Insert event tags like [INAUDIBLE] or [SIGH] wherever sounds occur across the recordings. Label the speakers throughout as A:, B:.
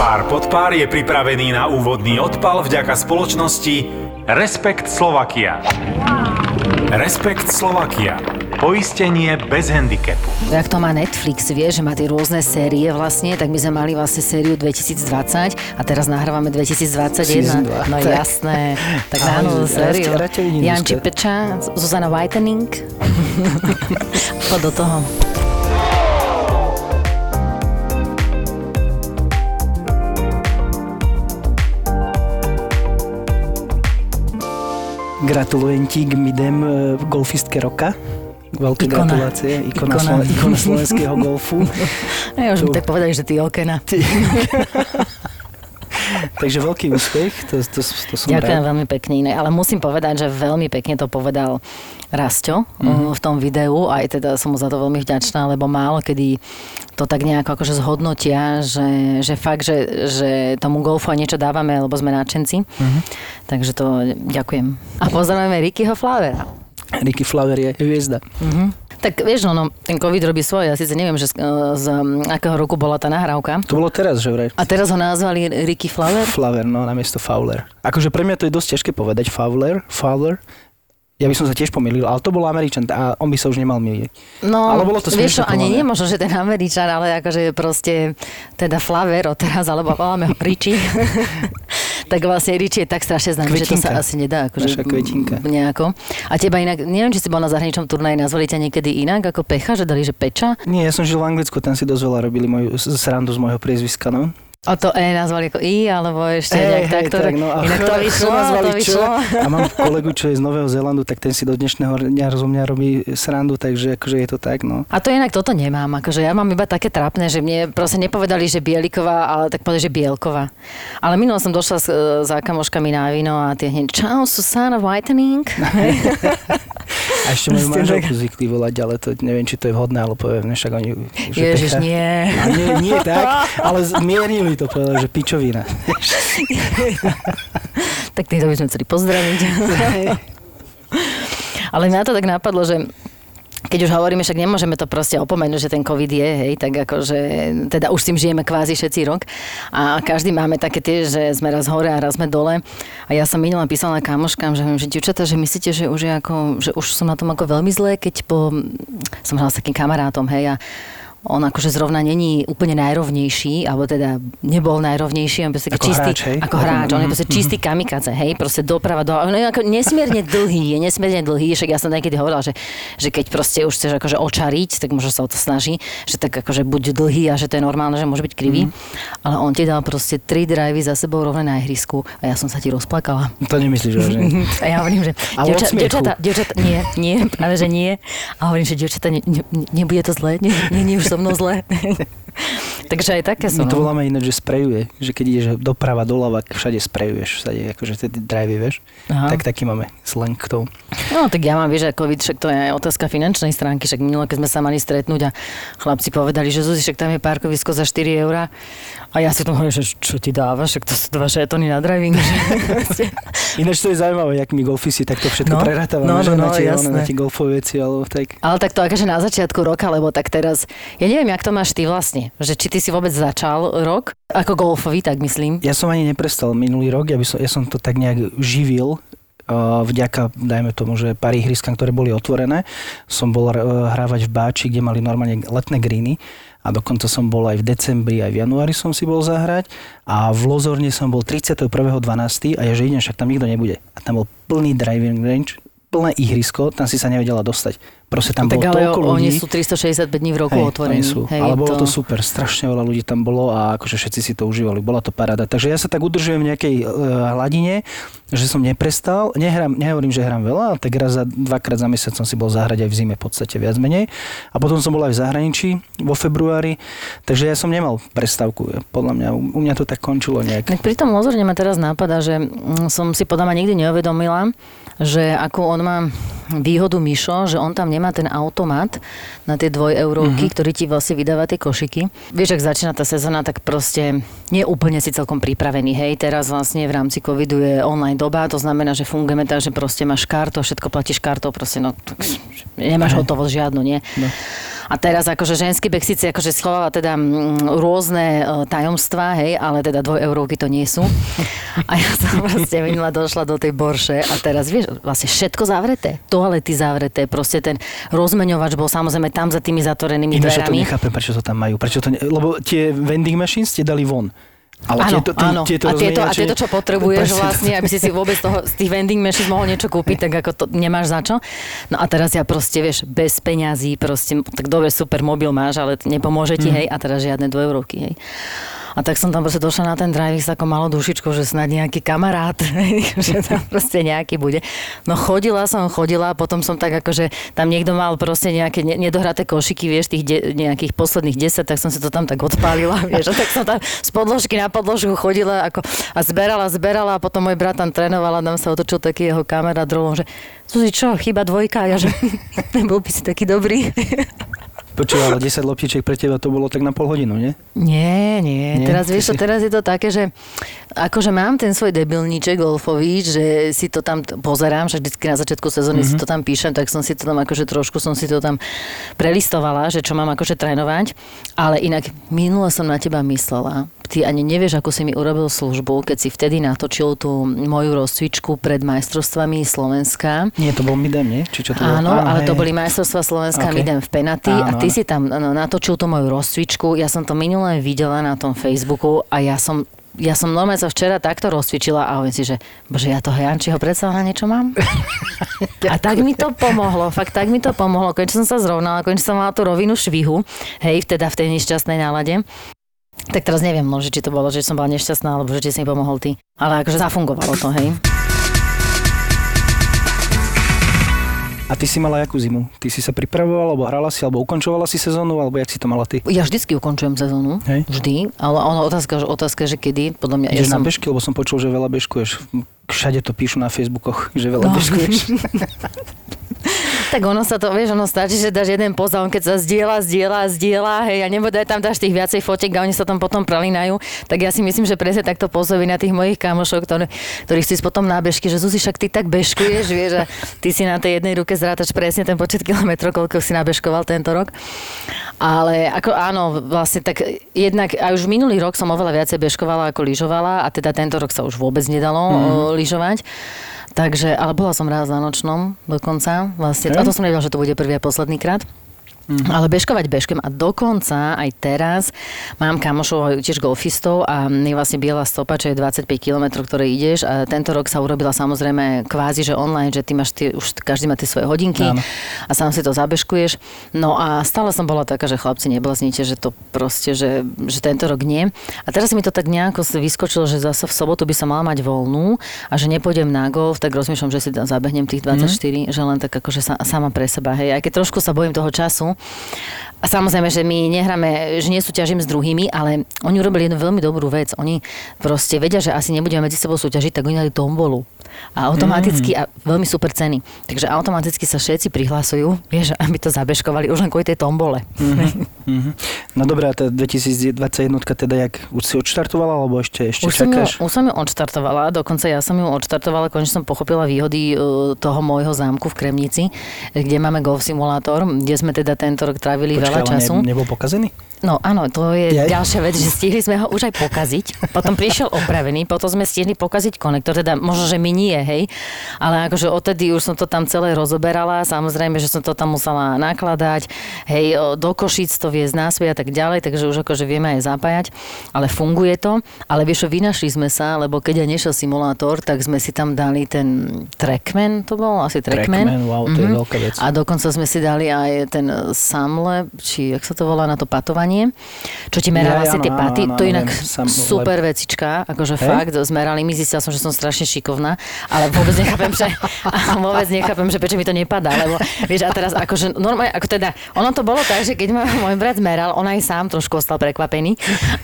A: Pár pod pár je pripravený na úvodný odpal vďaka spoločnosti Respekt Slovakia. Respekt Slovakia. Poistenie bez handicapu.
B: Jak to má Netflix, vie, že má tie rôzne série vlastne, tak my sme mali vlastne sériu 2020 a teraz nahrávame 2021.
C: Season dva.
B: No jasné. Tak áno, [LAUGHS]
C: Zuzka,
B: sériu. Janči. Peča, Zuzana Whitening. [LAUGHS] Poď do toho.
C: Gratulujem ti k midem e, golfistke roka. Veľké
B: Ikona.
C: gratulácie. Ikona,
B: Ikona.
C: Ikona. ikona slovenského golfu. [LAUGHS]
B: Ja už mi tak povedali, že ty okena.
C: Takže veľký úspech, to, to, to som
B: Ďakujem
C: rád.
B: veľmi pekne, iné. ale musím povedať, že veľmi pekne to povedal Rasto
C: Mhm.
B: mm-hmm. v tom videu, aj teda som mu za to veľmi vďačná, lebo málo kedy to tak nejako akože zhodnotia, že, že fakt, že, že tomu golfu aj niečo dávame, lebo sme.
C: Mhm.
B: Mm-hmm. Takže to ďakujem. A pozdravujeme Rickyho Flavera.
C: Ricky Flower je hviezda.
B: Tak vieš, ono, ten COVID robí svoje. Ja síce neviem, že z, z akého roku bola tá nahrávka.
C: To bolo teraz, že vraj.
B: A teraz ho nazvali Ricky Flaver.
C: Flaver, no, namiesto Fowler. Akože pre mňa to je dosť ťažké povedať, Fowler, Fowler. Ja by som sa tiež pomýlil, ale to bol Američan a on by sa už nemal miliť.
B: No,
C: Ale bolo to
B: vieš čo, ani nie možno, že ten Američan, ale akože proste teda Flaver teraz, alebo voláme ho Richie. [LAUGHS] tak vlastne Richie je tak strašne známy, že to sa asi nedá akože
C: Naša kvetinka.
B: nejako. A teba inak, neviem, či si bol na zahraničnom turnaji, nazvali ťa niekedy inak ako Pecha, že dali, že Peča?
C: Nie, ja som žil v Anglicku, tam si dosť veľa robili moju srandu z môjho priezviska, no.
B: A to E nazvali ako I, alebo ešte
C: Hej,
B: nejak
C: hej,
B: takto.
C: tak, no, a
B: inak to [LAUGHS] vyšlo,
C: nazvali
B: to
C: čo?
B: vyšlo.
C: A mám kolegu, čo je z Nového Zélandu, tak ten si do dnešného dňa zo mňa robí srandu, takže akože je to tak, no.
B: A to inak toto nemám, akože ja mám iba také trápne, že mne proste nepovedali, že Bieliková, ale tak povedali, že Bielková. Ale minulo som došla s, e, za kamoškami na víno a tie hneď, čau, Susana Whitening. [LAUGHS]
C: A ešte
B: Ste
C: manželku zvykli volať, ale to neviem, či to je vhodné, ale poviem, však oni...
B: Ježiš,
C: pecha.
B: nie.
C: A nie, nie tak, [LAUGHS] ale zmierili to povedali, že pičovina. [LAUGHS]
B: tak týmto by sme chceli pozdraviť. [LAUGHS] Ale mňa to tak napadlo, že keď už hovoríme, však nemôžeme to proste opomenúť, že ten COVID je, hej, tak akože, teda už s tým žijeme kvázi všetci rok a každý máme také tie, že sme raz hore a raz sme dole a ja som minula písala kamoškám, že, že dievčatá, že myslíte, že už je ako, že už som na tom ako veľmi zlé, keď po, som hrala s takým kamarátom, hej, a on akože zrovna není úplne najrovnejší, alebo teda nebol najrovnejší, on proste
C: Ako
B: čistý,
C: hráč, hej?
B: ako hráč, on je
C: Mhm,
B: proste čistý kamikaze, hej, proste doprava, do, on je ako nesmierne dlhý, je nesmierne dlhý, však ja som niekedy hovorila, že, že keď proste už chceš akože očariť, tak možno sa o to snaží, že tak akože buď dlhý a že to je normálne, že môže byť krivý,
C: Mhm.
B: ale on ti dal proste tri drivey za sebou rovne na ihrisku a ja som sa ti rozplakala.
C: To nemyslíš, že? [LAUGHS]
B: A ja hovorím, že
C: smiechu.
B: dievčata, dievčata, nie, nie, práve že nie. A hovorím, že dievčata, ne, ne, nebude to zlé, nie, nie, nie už so mnou zlé. [LAUGHS] Takže aj také
C: My
B: som.
C: to
B: no.
C: voláme ináč, že sprejuje. Že keď ideš doprava, doľava, všade sprejuješ. Všade akože tie drivey, vieš.
B: Aha.
C: Tak taký máme slang k tomu.
B: No tak ja mám, vieš, COVID, však to je aj otázka finančnej stránky, však minule, keď sme sa mali stretnúť a chlapci povedali, že Zuzi, však tam je parkovisko za 4 eurá. A ja si to hovorím, že čo ti dáva, však to sú dva žetóny na driving. [LAUGHS]
C: Ináč to je zaujímavé, jak my golfisti tak to všetko
B: No,
C: prerátavame,
B: no,
C: že
B: no,
C: na,
B: no,
C: tie,
B: jasné.
C: na tie golfové veci, alebo tak.
B: Ale tak to akože na začiatku roka, lebo tak teraz, ja neviem, jak to máš ty vlastne, že či ty si vôbec začal rok, ako golfový, tak myslím.
C: Ja som ani neprestal minulý rok, ja, by som, ja som to tak nejak živil, vďaka, dajme tomu, že pár ihriskám, ktoré boli otvorené. Som bol uh, hrávať v Báči, kde mali normálne letné greeny a dokonca som bol aj v decembri, aj v januári som si bol zahrať a v Lozorne som bol 31.12. a ja že idem, však tam nikto nebude. A tam bol plný driving range, plné ihrisko, tam si sa nevedela dostať. Proste tam
B: tak
C: bolo
B: ale
C: toľko
B: oni
C: ľudí.
B: sú 365 dní v roku
C: Hej,
B: otvorení.
C: oni sú.
B: Hej,
C: Ale bolo to... super, strašne veľa ľudí tam bolo a akože všetci si to užívali, bola to paráda. Takže ja sa tak udržujem v nejakej uh, hladine, že som neprestal, nehrám, nehovorím, že hrám veľa, ale tak raz za, dvakrát za mesiac som si bol zahrať aj v zime v podstate viac menej. A potom som bol aj v zahraničí vo februári, takže ja som nemal prestávku. Podľa mňa, u u mňa to tak končilo nejak.
B: Tak pri tom Lozorne ma teraz nápada, že mm, som si podľa ma nikdy neuvedomila, že ako on má výhodu Mišo, že on tam nemá ten automat na tie dvojeurovky, mm-hmm. ktorý ti vlastne vydáva tie košiky. Vieš, ak začína tá sezóna, tak proste nie úplne si celkom pripravený. Hej, teraz vlastne v rámci covidu je online doba, to znamená, že fungujeme tak, že proste máš kartu, všetko platíš kartou, proste no, nemáš hotovosť žiadnu, nie?
C: No.
B: A teraz akože ženský beh síce akože schováva teda mm, rôzne e, tajomstvá, hej, ale teda dvojeuróky to nie sú. A ja som [LAUGHS] proste minula došla do tej borše a teraz vieš, vlastne všetko zavreté. Toalety zavreté, proste ten rozmeňovač bol samozrejme tam za tými zatvorenými
C: Ináč ja to
B: dverami.
C: nechápem, prečo to tam majú. Prečo to ne... Lebo tie vending machines ste dali von. Ale
B: áno,
C: tieto,
B: áno.
C: tieto
B: a, tieto, a tieto, čo potrebuješ
C: Presne.
B: vlastne, aby si si vôbec toho, z tých vending machines mohol niečo kúpiť, tak ako to nemáš za čo. No a teraz ja proste, vieš, bez peňazí, proste, tak dobre, super, mobil máš, ale nepomôže ti, hej, a teraz žiadne dvojeurovky, hej. A tak som tam proste došla na ten drive s takou malou dušičkou, že snad nejaký kamarát, [LAUGHS] že tam proste nejaký bude. No chodila som, chodila, potom som tak akože tam niekto mal proste nejaké ne- nedohraté košiky, vieš, tých de- nejakých posledných 10, tak som si to tam tak odpálila, [LAUGHS] vieš, a tak som tam z podložky na podložku chodila ako, a zberala, zberala a potom môj brat tam trénoval a tam sa otočil taký jeho kamarát drolom, že Suzi, čo, chyba dvojka? A ja, že [LAUGHS] nebol by si taký dobrý.
C: Ale 10 loptičiek pre teba to bolo tak na pol hodinu, nie?
B: Nie, nie.
C: Nie?
B: Teraz
C: Ty
B: vieš,
C: si-
B: teraz je to také, že akože mám ten svoj debilníček golfový, že si to tam pozerám, že vždycky na začiatku sezóny mm-hmm. si to tam píšem, tak som si to tam akože trošku som si to tam prelistovala, že čo mám akože trénovať. Ale inak minule som na teba myslela. Ty ani nevieš, ako si mi urobil službu, keď si vtedy natočil tú moju rozcvičku pred majstrovstvami Slovenska.
C: Nie, to bol Midem, nie? Či čo to
B: Áno,
C: bolo?
B: ale to
C: hej.
B: boli majstrovstvá Slovenska,
C: Ok.
B: okay. idem v penaty a
C: Áno,
B: ty si tam no, natočil tú moju rozcvičku. Ja som to minulé videla na tom Facebooku a ja som ja som normálne sa včera takto rozcvičila a hovorím si, že bože, ja toho Jančiho predsa na niečo mám. [LAUGHS] a tak mi to pomohlo, fakt tak mi to pomohlo. Konečne som sa zrovnala, konečne som mala tú rovinu švihu, hej, teda v tej nešťastnej nálade. Tak teraz neviem, no, že či to bolo, že som bola nešťastná, alebo že či si mi pomohol ty. Ale akože zafungovalo to, hej.
C: A ty si mala jakú zimu? Ty si sa pripravovala, alebo hrala si, alebo ukončovala si sezónu, alebo jak si to mala ty?
B: Ja vždycky ukončujem sezónu.
C: Hej.
B: Vždy. Ale ono otázka, že, otázka, že kedy. Podľa mňa
C: Ideš
B: ja
C: na
B: som...
C: bežky, lebo som počul, že veľa bežkuješ. Všade to píšu na Facebookoch, že veľa
B: No.
C: bežkuješ. [LAUGHS]
B: Tak ono sa to, vieš, ono stačí, že dáš jeden post a on keď sa zdieľa, zdieľa, zdieľa, hej, a nebodaj tam dáš tých viacej fotiek a oni sa tam potom pralinajú, tak ja si myslím, že presne takto pôsobí na tých mojich kamošov, ktoré, ktorých si potom na bežky, že Zuzi, však ty tak bežkuješ, vieš, a ty si na tej jednej ruke zrátaš presne ten počet kilometrov, koľko si nabežkoval tento rok. Ale ako áno, vlastne tak jednak aj už minulý rok som oveľa viacej bežkovala ako lyžovala a teda tento rok sa už vôbec nedalo mm. lyžovať. Takže, ale bola som raz na nočnom dokonca. Vlastne, a to som nevedela, že to bude prvý a posledný krát. Mm-hmm. Ale bežkovať bežkem a dokonca aj teraz mám kamošov tiež golfistov a je vlastne biela stopa, čo je 25 km, ktoré ideš a tento rok sa urobila samozrejme kvázi, že online, že ty máš tie, už každý má tie svoje hodinky
C: Áno.
B: a sám si to zabežkuješ. No a stále som bola taká, že chlapci neblaznite, že to proste, že, že tento rok nie. A teraz mi to tak nejako vyskočilo, že zase v sobotu by som mala mať voľnú a že nepôjdem na golf, tak rozmýšľam, že si tam zabehnem tých 24, mm. že len tak akože sa, sama pre seba, hej. Aj keď trošku sa bojím toho času. A samozrejme, že my nehráme, že nesúťažím s druhými, ale oni urobili jednu veľmi dobrú vec. Oni proste vedia, že asi nebudeme medzi sebou súťažiť, tak oni dali tombolu. A automaticky, a veľmi super ceny. Takže automaticky sa všetci prihlasujú, vieš, aby to zabežkovali už len kvôli tej tombole.
C: Mhm. No dobré, a tá 2021 teda jak už si odštartovala, alebo ešte, ešte
B: Už som, ju,
C: čakáš?
B: už som ju odštartovala, dokonca ja som ju odštartovala, konečne som pochopila výhody e, toho môjho zámku v Kremnici, kde máme golf simulátor, kde sme teda tento rok trávili veľa
C: ale
B: času.
C: Ne, nebol pokazený?
B: No áno, to je
C: Jaj.
B: ďalšia vec, že stihli sme ho už aj pokaziť. Potom prišiel opravený, potom sme stihli pokaziť konektor, teda možno, že mi nie, hej. Ale akože odtedy už som to tam celé rozoberala, samozrejme, že som to tam musela nakladať, hej, do košíc to viesť náspäť a tak ďalej, takže už akože vieme aj zapájať, ale funguje to. Ale vieš, vynašli sme sa, lebo keď aj nešiel simulátor, tak sme si tam dali ten Trackman, to bol asi Trackman.
C: Trackman, wow, to je
B: Mhm.
C: veľká vec.
B: A dokonca sme si dali aj ten Samle, či jak sa to volá na to patovanie, čo ti merá
C: Ja,
B: vlastne
C: áno,
B: tie paty.
C: áno,
B: to je
C: áno,
B: inak
C: viem, Sam-
B: super vecička, akože
C: Hej?
B: fakt, zmerali mi, zistila som, že som strašne šikovná, ale vôbec nechápem, že, [LAUGHS] vôbec nechápem, že prečo mi to nepadá, lebo vieš, a teraz akože normálne, ako teda, ono to bolo tak, že keď ma môj brat zmeral, on aj sám trošku ostal prekvapený,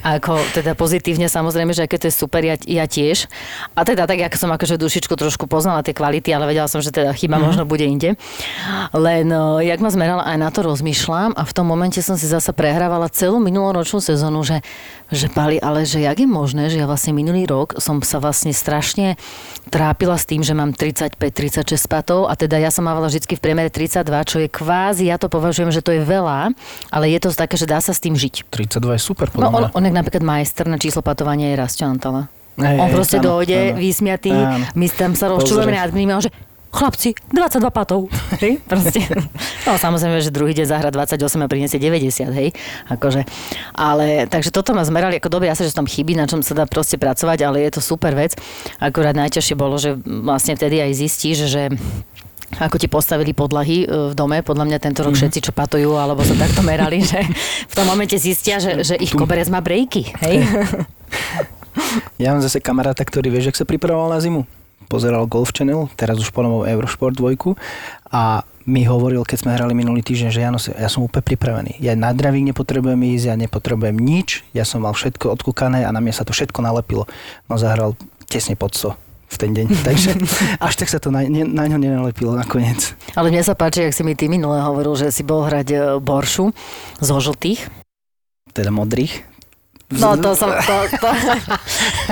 B: ako teda pozitívne samozrejme, že aké to je super, ja, ja tiež. A teda tak, ako som akože dušičku trošku poznala tie kvality, ale vedela som, že teda chyba mm-hmm. možno bude inde. Len uh, jak ma zmerala, aj na to rozmýšľam a v tom momente som si zasa prehrávala celú minuloročnú sezónu, že, že pali, ale že jak je možné, že ja vlastne minulý rok som sa vlastne strašne trápila s tým, že mám 35-36 spatov a teda ja som mávala vždy v priemere 32, čo je kvázi, ja to považujem, že to je veľa, ale je to také, že dá sa s tým žiť.
C: 32 je super,
B: No
C: podľa
B: on,
C: mňa.
B: on je napríklad majster na číslo patovania je Rastio Antala.
C: Hej,
B: on proste
C: áno,
B: dojde,
C: áno.
B: vysmiatý,
C: Áno.
B: my tam sa rozčulujeme nad ním on že chlapci, 22 patov. Hej, proste. No samozrejme, že druhý deň zahra 28 a priniesie 90, hej. Akože. Ale, takže toto ma zmerali ako dobre, ja sa, že tam chybí, na čom sa dá proste pracovať, ale je to super vec. Akurát najťažšie bolo, že vlastne vtedy aj zistíš, že ako ti postavili podlahy e, v dome, podľa mňa tento rok všetci, čo patujú, alebo sa takto merali, že v tom momente zistia, že, že ich koberec má brejky, hej. [LAUGHS]
C: Ja mám zase kamaráta, ktorý vieš, jak sa pripravoval na zimu. Pozeral Golf Channel, teraz už ponovom Eurošport 2 a mi hovoril, keď sme hrali minulý týždeň, že Jano, ja som úplne pripravený. Ja na dravík nepotrebujem ísť, ja nepotrebujem nič, ja som mal všetko odkúkané a na mňa sa to všetko nalepilo. No zahral tesne pod 100 v ten deň, [LAUGHS] takže až tak sa to na, ne, na ňo nenalepilo nakoniec.
B: Ale mne sa páči, ak si mi ty minule hovoril, že si bol hrať e, boršu zo žltých.
C: Teda modrých.
B: No to [LAUGHS] som, to, to,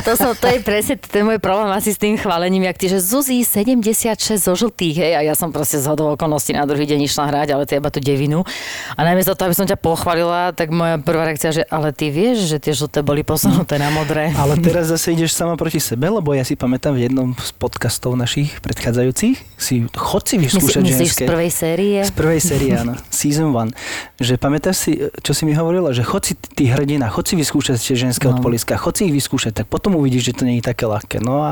B: to, som, to je presne ten môj problém asi s tým chválením, jak ty, že Zuzi 76 zo žltých, hej, a ja som proste z hodou okolností na druhý deň išla hrať, ale ty iba tú devinu. A namiesto toho, aby som ťa pochválila, tak moja prvá reakcia, že ale ty vieš, že tie žlté boli posunuté na modré.
C: Ale [LAUGHS] teraz zase ideš sama proti sebe, lebo ja si pamätám v jednom z podcastov našich predchádzajúcich, si chod si vyskúšať
B: Myslí,
C: ženské.
B: z prvej série?
C: Z prvej série, áno. [LAUGHS] Season 1. Že pamätáš si, čo si mi hovorila, že chod si ty hrdina, chod si vyskúšať tie ženské
B: No.
C: odpoliska, chod si ich vyskúšať, tak potom uvidíš, že to nie je také ľahké. No a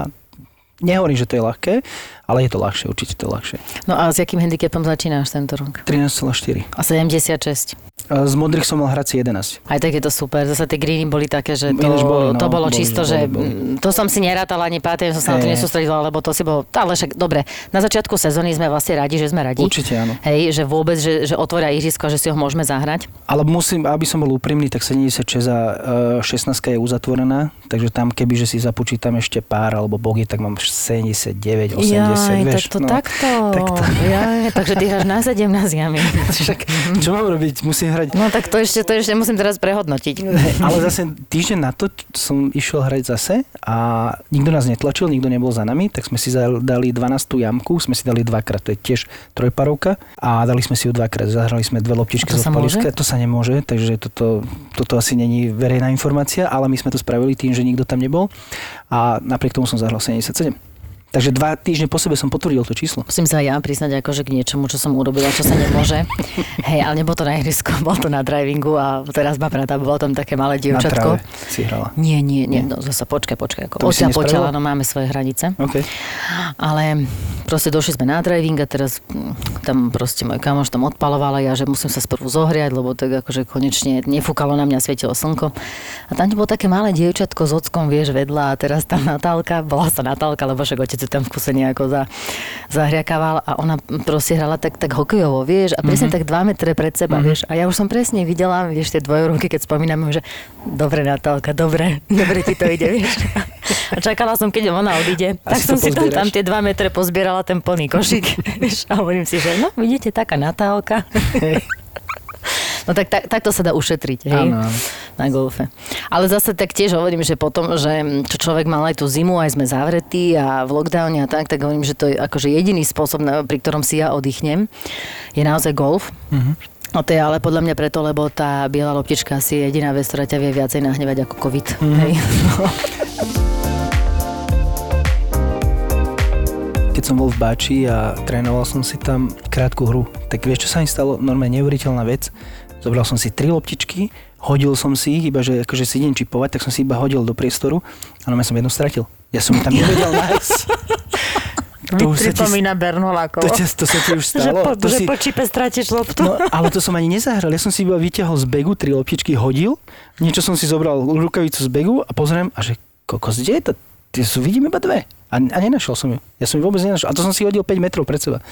C: nehovorím, že to je ľahké, ale je to ľahšie, určite to je ľahšie.
B: No a s akým handicapom začínaš tento rok?
C: 13,4.
B: A 76.
C: A Z modrých som mal hrať si 11.
B: Aj tak je to super. Zase tie greeny boli také, že to,
C: Ináč boli, no,
B: to bolo
C: boli,
B: čisto,
C: boli,
B: že
C: boli.
B: to som si nerátala ani pátem, som sa na to nesústredila, lebo to si bol, ale však dobre, na začiatku sezóny sme vlastne radi, že sme radi.
C: Určite áno.
B: Hej, že vôbec, že, že otvoria ihrisko že si ho môžeme zahrať.
C: Ale musím, aby som bol úprimný, tak 76 a e, 16 je uzatvorená, takže tam keby, že si započítam ešte pár alebo bogy, tak mám 79, 80,
B: Jaj,
C: vieš.
B: tak to
C: no.
B: takto.
C: takto.
B: Jaj, takže ty hráš na 17 jami. [LAUGHS]
C: Však, čo mám robiť? Musím hrať
B: No tak to ešte, to ešte musím teraz prehodnotiť.
C: Ale zase týždeň na to som išiel hrať zase a nikto nás netlačil, nikto nebol za nami, tak sme si dali 12 jamku, sme si dali dvakrát, to je tiež trojparovka a dali sme si ju dvakrát, zahrali sme dve loptičky
B: to
C: zo poliska, to sa nemôže, takže toto, toto asi není verejná informácia, ale my sme to spravili tým, že nikto tam nebol a napriek tomu som zahral 77. Takže dva týždne po sebe som potvrdil to číslo.
B: Musím sa ja priznať akože k niečomu, čo som urobila, čo sa nemôže. [LAUGHS] Hej, ale nebolo to na ihrisku, bolo to na drivingu a teraz ma brata, bolo tam také malé
C: Na
B: dievčatko.
C: tráve si hrala.
B: Nie, nie, nie, no zase počkaj, počkaj. Ako odtiaľ potiaľ, no máme svoje hranice.
C: OK.
B: Ale proste došli sme na driving a teraz mm, tam proste môj kamoš tam odpaloval a ja, že musím sa sprvu zohriať, lebo tak akože konečne nefúkalo na mňa, svietilo slnko. A tam bolo také malé dievčatko s ockom, vieš, vedľa a teraz tam Natálka, bola sa Natálka, lebo však otec ju tam v kuse nejako za, zahriakával a ona proste hrala tak, tak hokejovo, vieš, a presne mm-hmm. tak dva metre pred seba, mm-hmm. vieš. A ja už som presne videla, vieš, tie dvojorúky, keď spomíname, že dobre Natálka, dobre, [LAUGHS] dobre ti to ide, vieš. A čakala som, keď ona odíde,
C: A
B: tak
C: si
B: som si tam, tam tie dva metre pozbierala ten plný košík. [LAUGHS] vieš, a hovorím si, že no, vidíte, taká Natálka. No tak, tak takto sa dá ušetriť, hej,
C: Áno,
B: na golfe. Ale zase tak tiež hovorím, že potom, že čo človek mal aj tú zimu, aj sme zavretí a v lockdowne a tak, tak hovorím, že to je akože jediný spôsob, pri ktorom si ja oddychnem, je naozaj golf.
C: Mhm.
B: No to je ale podľa mňa preto, lebo tá biela loptička asi je jediná vec, ktorá ťa vie viacej nahnevať ako COVID.
C: Mhm.
B: Hej.
C: Keď som bol v Báči a trénoval som si tam krátku hru, tak vieš, čo sa mi stalo? Normálne neuveriteľná vec. Zobral som si tri loptičky, hodil som si ich, iba že akože si idem čipovať, tak som si iba hodil do priestoru a normálne som jednu stratil. Ja som tam nevedel [LAUGHS] nájsť. To už sa ti-. To, ťa, to sa ti už [LAUGHS] stalo? to si,
B: čipe stratíš loptu.
C: no, ale to som ani nezahral. Ja som si iba vyťahol z begu, tri loptičky hodil, niečo som si zobral rukavicu z begu a pozriem a že kokos, kde je to? Tie sú, vidím iba dve. A, a nenašiel som ju. Ja som ju vôbec nenašiel. A to som si hodil 5 metrov pred seba.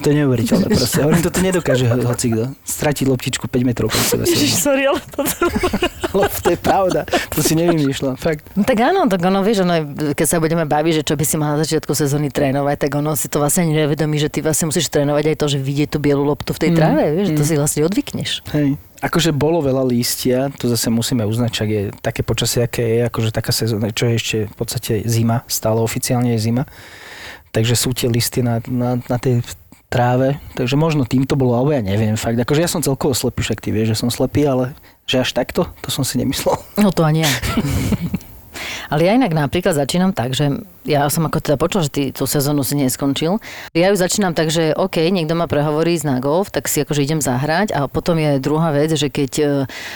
C: To je neuveriteľné [LAUGHS] proste. Hovorím, toto nedokáže ho- hoci kto. Stratiť loptičku 5 metrov pred seba.
B: Ježiš, sorry, ale to... [LAUGHS]
C: To je pravda. To si nevymýšľam. Fakt.
B: No tak áno, tak ono, vieš, ono, keď sa budeme baviť, že čo by si mal na začiatku sezóny trénovať, tak ono si to vlastne nevedomí, že ty vlastne musíš trénovať aj to, že vidieť tú bielu loptu v tej
C: Mm,
B: tráve, vieš, že to si vlastne odvykneš.
C: Hej. Akože bolo veľa lístia, to zase musíme uznať, čak je také počasie, aké je, akože taká sezóna, čo je ešte v podstate zima, stále oficiálne je zima. Takže sú tie listy na, na, na tej tráve, takže možno týmto bolo, alebo ja neviem fakt. Akože ja som celkovo slepý, však ty vieš, že som slepý, ale že až takto, to som si nemyslel.
B: No to ani ja. [LAUGHS] Ale ja inak napríklad začínam tak, že ja som ako teda počula, že ty tú sezónu si neskončil. Ja ju začínam tak, že OK, niekto ma prehovorí na golf, tak si akože idem zahrať a potom je druhá vec, že keď uh,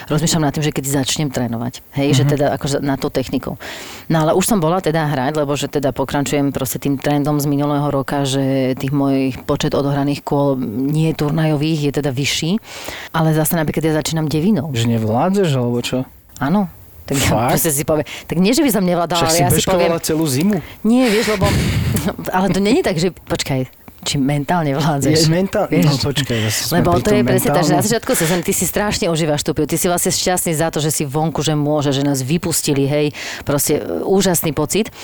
B: rozmýšľam nad tým, že keď začnem trénovať, hej, mm-hmm. že teda akože na tú techniku. No ale už som bola teda hrať, lebo že teda pokračujem proste tým trendom z minulého roka, že tých mojich počet odohraných kôl nie turnajových, je teda vyšší. Ale zase napríklad ja začínam devinou.
C: Že nevládzeš, alebo čo?
B: Áno, tak ja si povie, tak nie, že by som nevládala,
C: ale
B: ja si poviem...
C: celú zimu.
B: Nie, vieš, lebo... [LAUGHS] Ale to není tak, že... Počkaj, či mentálne vládzeš.
C: Je mentálne, no počkaj, zase
B: Lebo to je presne tak, že na začiatku sezóny ty si strašne užívaš tú ty si vlastne šťastný za to, že si vonku, že môže, že nás vypustili, hej, proste e, úžasný pocit.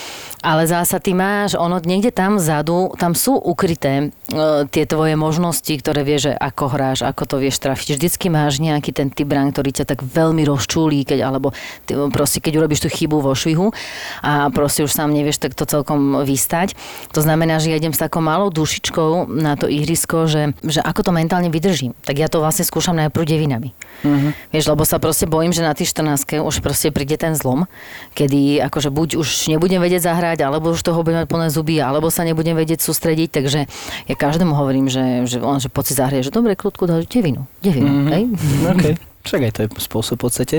B: Ale zasa ty máš, ono niekde tam vzadu, tam sú ukryté uh, tie tvoje možnosti, ktoré vieš, že ako hráš, ako to vieš trafiť. Vždycky máš nejaký ten typ brán, ktorý ťa tak veľmi rozčúlí, keď, alebo ty, proste keď urobíš tú chybu vo švihu a proste už sám nevieš tak to celkom vystať. To znamená, že ja idem s takou malou dušičkou dušičkou na to ihrisko, že, že ako to mentálne vydržím. Tak ja to vlastne skúšam najprv devinami. Uh-huh. Vieš, lebo sa proste bojím, že na tých 14 už proste príde ten zlom, kedy akože buď už nebudem vedieť zahrať, alebo už toho budem mať plné zuby, alebo sa nebudem vedieť sústrediť, takže ja každému hovorím, že, že on, že poď si zahrie, že dobre, kľudku, devinu. Devinu, uh-huh. hej?
C: Okay. Však aj to je spôsob v podstate.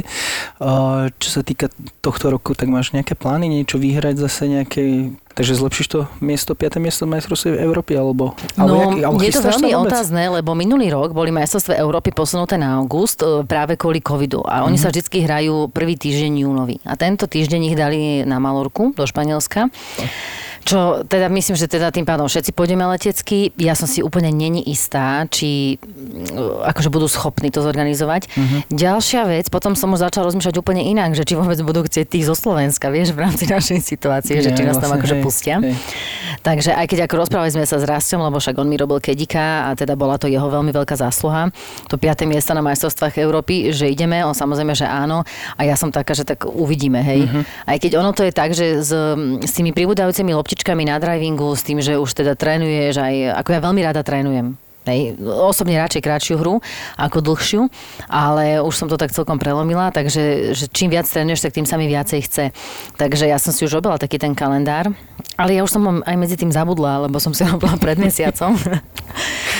C: Čo sa týka tohto roku, tak máš nejaké plány, niečo vyhrať zase nejaké... Takže zlepšíš to miesto, 5. miesto majstrovstve Európy, alebo...
B: No, jak, alebo je to veľmi otázne, lebo minulý rok boli majstrovstve Európy posunuté na august e, práve kvôli covidu a oni mm-hmm. sa vždy hrajú prvý týždeň júnový. A tento týždeň ich dali na Malorku do Španielska. Oh. Čo teda myslím, že teda tým pádom všetci pôjdeme letecky. Ja som si úplne není istá, či mm, akože budú schopní to zorganizovať. Uh-huh. Ďalšia vec, potom som už začala rozmýšľať úplne inak, že či vôbec budú chcieť tých zo Slovenska, vieš, v rámci našej situácie, že či nás tam vlastne, akože hej, pustia. Hej. Takže aj keď ako rozprávali sme sa s Rastom, lebo však on mi robil kedika a teda bola to jeho veľmi veľká zásluha, to piaté miesto na majstrovstvách Európy, že ideme, on samozrejme, že áno a ja som taká, že tak uvidíme, hej. Uh-huh. Aj keď ono to je tak, že s, s tými pribúdajúcimi lopti loptičkami na drivingu, s tým, že už teda trénuješ aj, ako ja veľmi rada trénujem. Hej, osobne radšej krátšiu hru ako dlhšiu, ale už som to tak celkom prelomila, takže že čím viac trénuješ, tak tým sa mi viacej chce. Takže ja som si už robila taký ten kalendár, ale ja už som aj medzi tým zabudla, lebo som si robila pred mesiacom. [LAUGHS]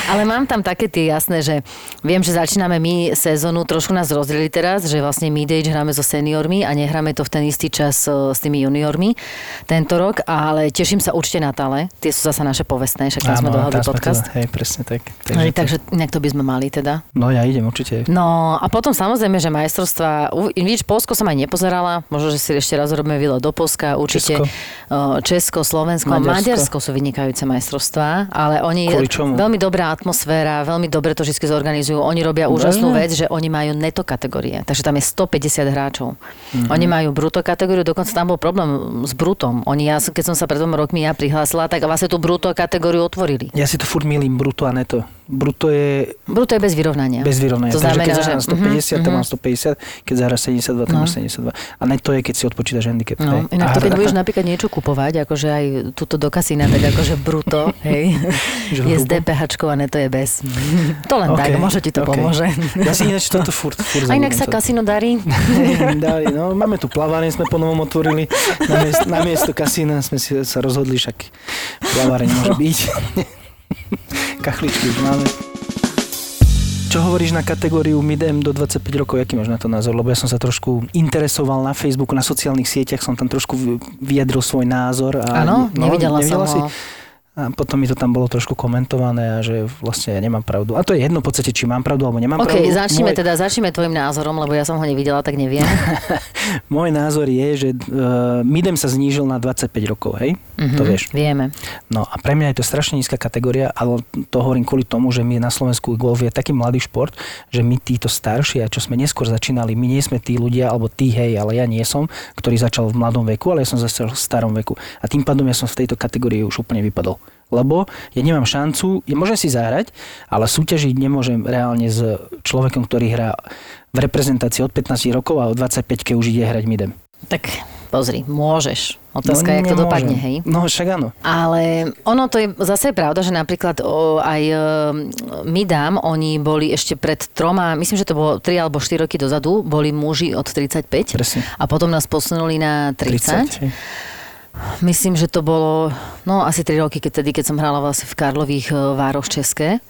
B: Ale mám tam také tie jasné, že viem, že začíname my sezónu, trošku nás rozdelili teraz, že vlastne age hráme so seniormi a nehráme to v ten istý čas s tými juniormi tento rok, ale teším sa určite na tale. Tie sú zasa naše povestné, však tam sme dohodli podcast.
C: Teda, hej, presne tak.
B: Takže, hej, takže nejak to by sme mali teda.
C: No ja idem určite.
B: No a potom samozrejme, že majstrovstva, vidíš, Polsko som aj nepozerala, možno, že si ešte raz robíme výlet do Polska, určite Česko, Česko Slovensko, Maďarsko. Maďarsko sú vynikajúce majstrovstvá, ale oni veľmi dobrá atmosféra, veľmi dobre to vždy zorganizujú. Oni robia úžasnú vec, že oni majú neto kategórie, takže tam je 150 hráčov. Mm-hmm. Oni majú bruto kategóriu, dokonca tam bol problém s brutom. Oni, ja, keď som sa pred dvoma rokmi ja prihlásila, tak vlastne tú bruto kategóriu otvorili.
C: Ja si to furt milím, bruto a neto. Bruto je...
B: Bruto je bez vyrovnania.
C: Bez vyrovnania. To Takže znamená, keď zahráš 150, mm-hmm. tam mám 150, keď zahráš 72, tam no. máš 72. A neto je, keď si odpočítaš handicap.
B: No, inak to, keď budeš napríklad niečo kupovať, akože aj túto do kasína, tak akože bruto, [LAUGHS] hej, je s DPH a neto je bez. [LAUGHS] To len okay, tak, možno ti to okay. pomôže.
C: Ja si ináč toto furt, furt [LAUGHS]
B: A inak sa kasíno darí.
C: darí, no, máme tu plavárne, sme po novom otvorili. Na, miest, na miesto kasína sme si sa rozhodli, však plaváreň môže byť. [LAUGHS] Kachličky už máme. Čo hovoríš na kategóriu midem do 25 rokov? Aký máš na to názor? Lebo ja som sa trošku interesoval na Facebooku, na sociálnych sieťach, som tam trošku vyjadril svoj názor.
B: Áno, no, nevidela, nevidela som si. ho.
C: A potom mi to tam bolo trošku komentované a že vlastne ja nemám pravdu. A to je jedno v podstate, či mám pravdu alebo nemám
B: okay,
C: pravdu.
B: začneme Môj... teda, začneme tvojim názorom, lebo ja som ho nevidela, tak neviem. [LAUGHS]
C: Môj názor je, že uh, Midem sa znížil na 25 rokov, hej? Mm-hmm, to vieš.
B: Vieme.
C: No a pre mňa je to strašne nízka kategória, ale to hovorím kvôli tomu, že my na Slovensku golf je taký mladý šport, že my títo starší a čo sme neskôr začínali, my nie sme tí ľudia, alebo tí hej, ale ja nie som, ktorý začal v mladom veku, ale ja som začal v starom veku. A tým pádom ja som v tejto kategórii už úplne vypadol lebo ja nemám šancu, ja môžem si zahrať, ale súťažiť nemôžem reálne s človekom, ktorý hrá v reprezentácii od 15 rokov a od 25 keď už ide hrať midem.
B: Tak pozri, môžeš. Otázka, no, jak to dopadne, hej?
C: No však áno.
B: Ale ono to je zase pravda, že napríklad o, aj e, my dám, oni boli ešte pred troma, myslím, že to bolo 3 alebo 4 roky dozadu, boli muži od 35
C: Presne.
B: a potom nás posunuli na 30.
C: 30 hej.
B: Myslím, že to bolo no asi 3 roky, keď, tedy, keď som hrala vlastne v Karlových e, Vároch České.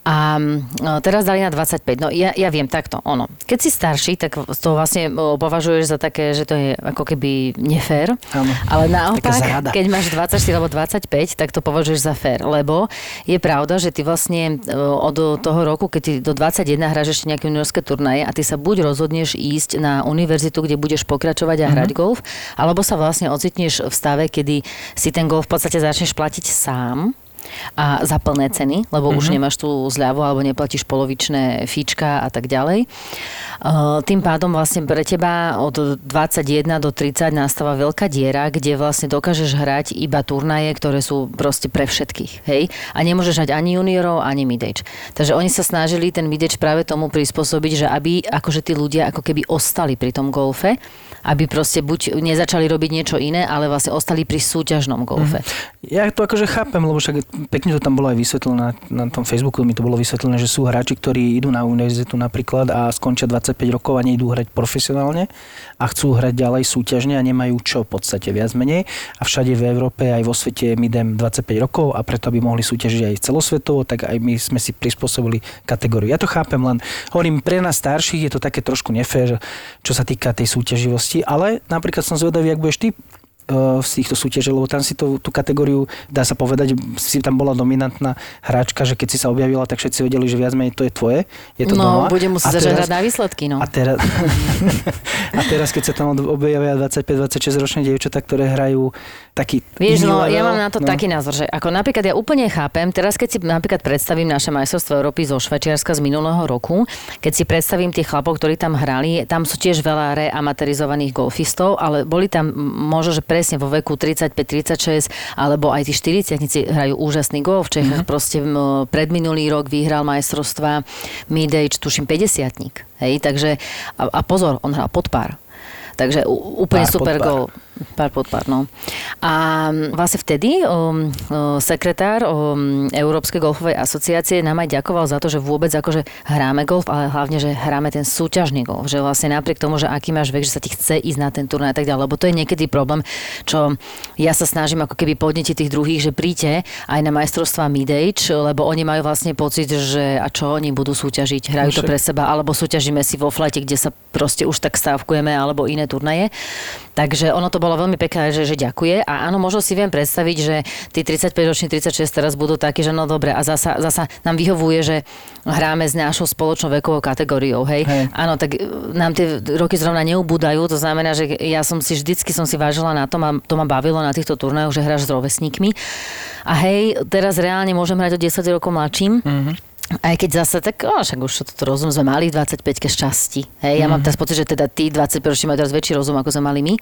B: A no, teraz dali na 25. No ja, ja viem takto, ono. Keď si starší, tak to vlastne považuješ za také, že to je ako keby nefér.
C: Áno.
B: Ale naopak, keď máš 24 alebo 25, tak to považuješ za fér. Lebo je pravda, že ty vlastne od toho roku, keď ty do 21 hráš ešte nejaké juniorské turnaje a ty sa buď rozhodneš ísť na univerzitu, kde budeš pokračovať a hrať golf, alebo sa vlastne ocitneš v stave, kedy si ten golf v podstate začneš platiť sám a za plné ceny, lebo mm-hmm. už nemáš tú zľavu alebo neplatíš polovičné fíčka a tak ďalej. Tým pádom vlastne pre teba od 21 do 30 nastáva veľká diera, kde vlastne dokážeš hrať iba turnaje, ktoré sú proste pre všetkých. Hej? A nemôžeš hrať ani juniorov, ani midage. Takže oni sa snažili ten midage práve tomu prispôsobiť, že aby akože tí ľudia ako keby ostali pri tom golfe, aby proste buď nezačali robiť niečo iné, ale vlastne ostali pri súťažnom golfe.
C: Ja to akože chápem, lebo však pekne to tam bolo aj vysvetlené na, tom Facebooku, mi to bolo vysvetlené, že sú hráči, ktorí idú na univerzitu napríklad a skončia 25 rokov a nejdú hrať profesionálne a chcú hrať ďalej súťažne a nemajú čo v podstate viac menej. A všade v Európe aj vo svete my idem 25 rokov a preto aby mohli súťažiť aj celosvetovo, tak aj my sme si prispôsobili kategóriu. Ja to chápem, len hovorím, pre nás starších je to také trošku nefér, čo sa týka tej súťaživosti, ale napríklad som zvedavý, ak budeš ty z týchto súťaží, lebo tam si to, tú kategóriu, dá sa povedať, si tam bola dominantná hráčka, že keď si sa objavila, tak všetci vedeli, že viac menej to je tvoje. Je to
B: no,
C: doma.
B: bude musieť začať hrať na výsledky, no.
C: A teraz, [LAUGHS] a teraz, keď sa tam objavia 25-26 ročné dievčatá, ktoré hrajú taký
B: Vieš, no,
C: level,
B: ja mám na to taký názor, že ako napríklad ja úplne chápem, teraz keď si napríklad predstavím naše majstrovstvo Európy zo Švajčiarska z minulého roku, keď si predstavím tých chlapov, ktorí tam hrali, tam sú tiež veľa reamaterizovaných golfistov, ale boli tam možno, že presne vo veku 35-36, alebo aj tí 40 hrajú úžasný golf. V Čechách proste m, predminulý rok vyhral majstrovstva mid-age, tuším 50 Hej, takže, a, a pozor, on hral pod pár. Takže úplne
C: Pár
B: super gol. Pár pod pár, no. A vlastne vtedy um, uh, sekretár um, Európskej golfovej asociácie nám aj ďakoval za to, že vôbec akože hráme golf, ale hlavne, že hráme ten súťažný golf. Že vlastne napriek tomu, že aký máš vek, že sa ti chce ísť na ten turnaj a tak ďalej. Lebo to je niekedy problém, čo ja sa snažím ako keby podnetiť tých druhých, že príďte aj na majstrovstvá mid-age, lebo oni majú vlastne pocit, že a čo oni budú súťažiť, hrajú to pre seba, alebo súťažíme si vo flete, kde sa proste už tak stávkujeme, alebo iné turnaje. Takže ono to bolo veľmi pekné, že, že ďakuje. A áno, možno si viem predstaviť, že tí 35 roční, 36 teraz budú takí, že no dobre, a zasa, zasa nám vyhovuje, že hráme s našou spoločnou vekovou kategóriou, hej.
C: Hej.
B: Áno, tak e, nám tie roky zrovna neubúdajú, to znamená, že ja som si vždycky som si vážila na tom a to ma bavilo na týchto turnajoch, že hráš s rovesníkmi. A hej, teraz reálne môžem hrať o 10 rokov mladším. Aj keď zase tak, o, však už to rozum sme mali v 25 šťastí. Hej, ja mám teraz pocit, že teda tí 25 roční majú teraz väčší rozum, ako sme mali my.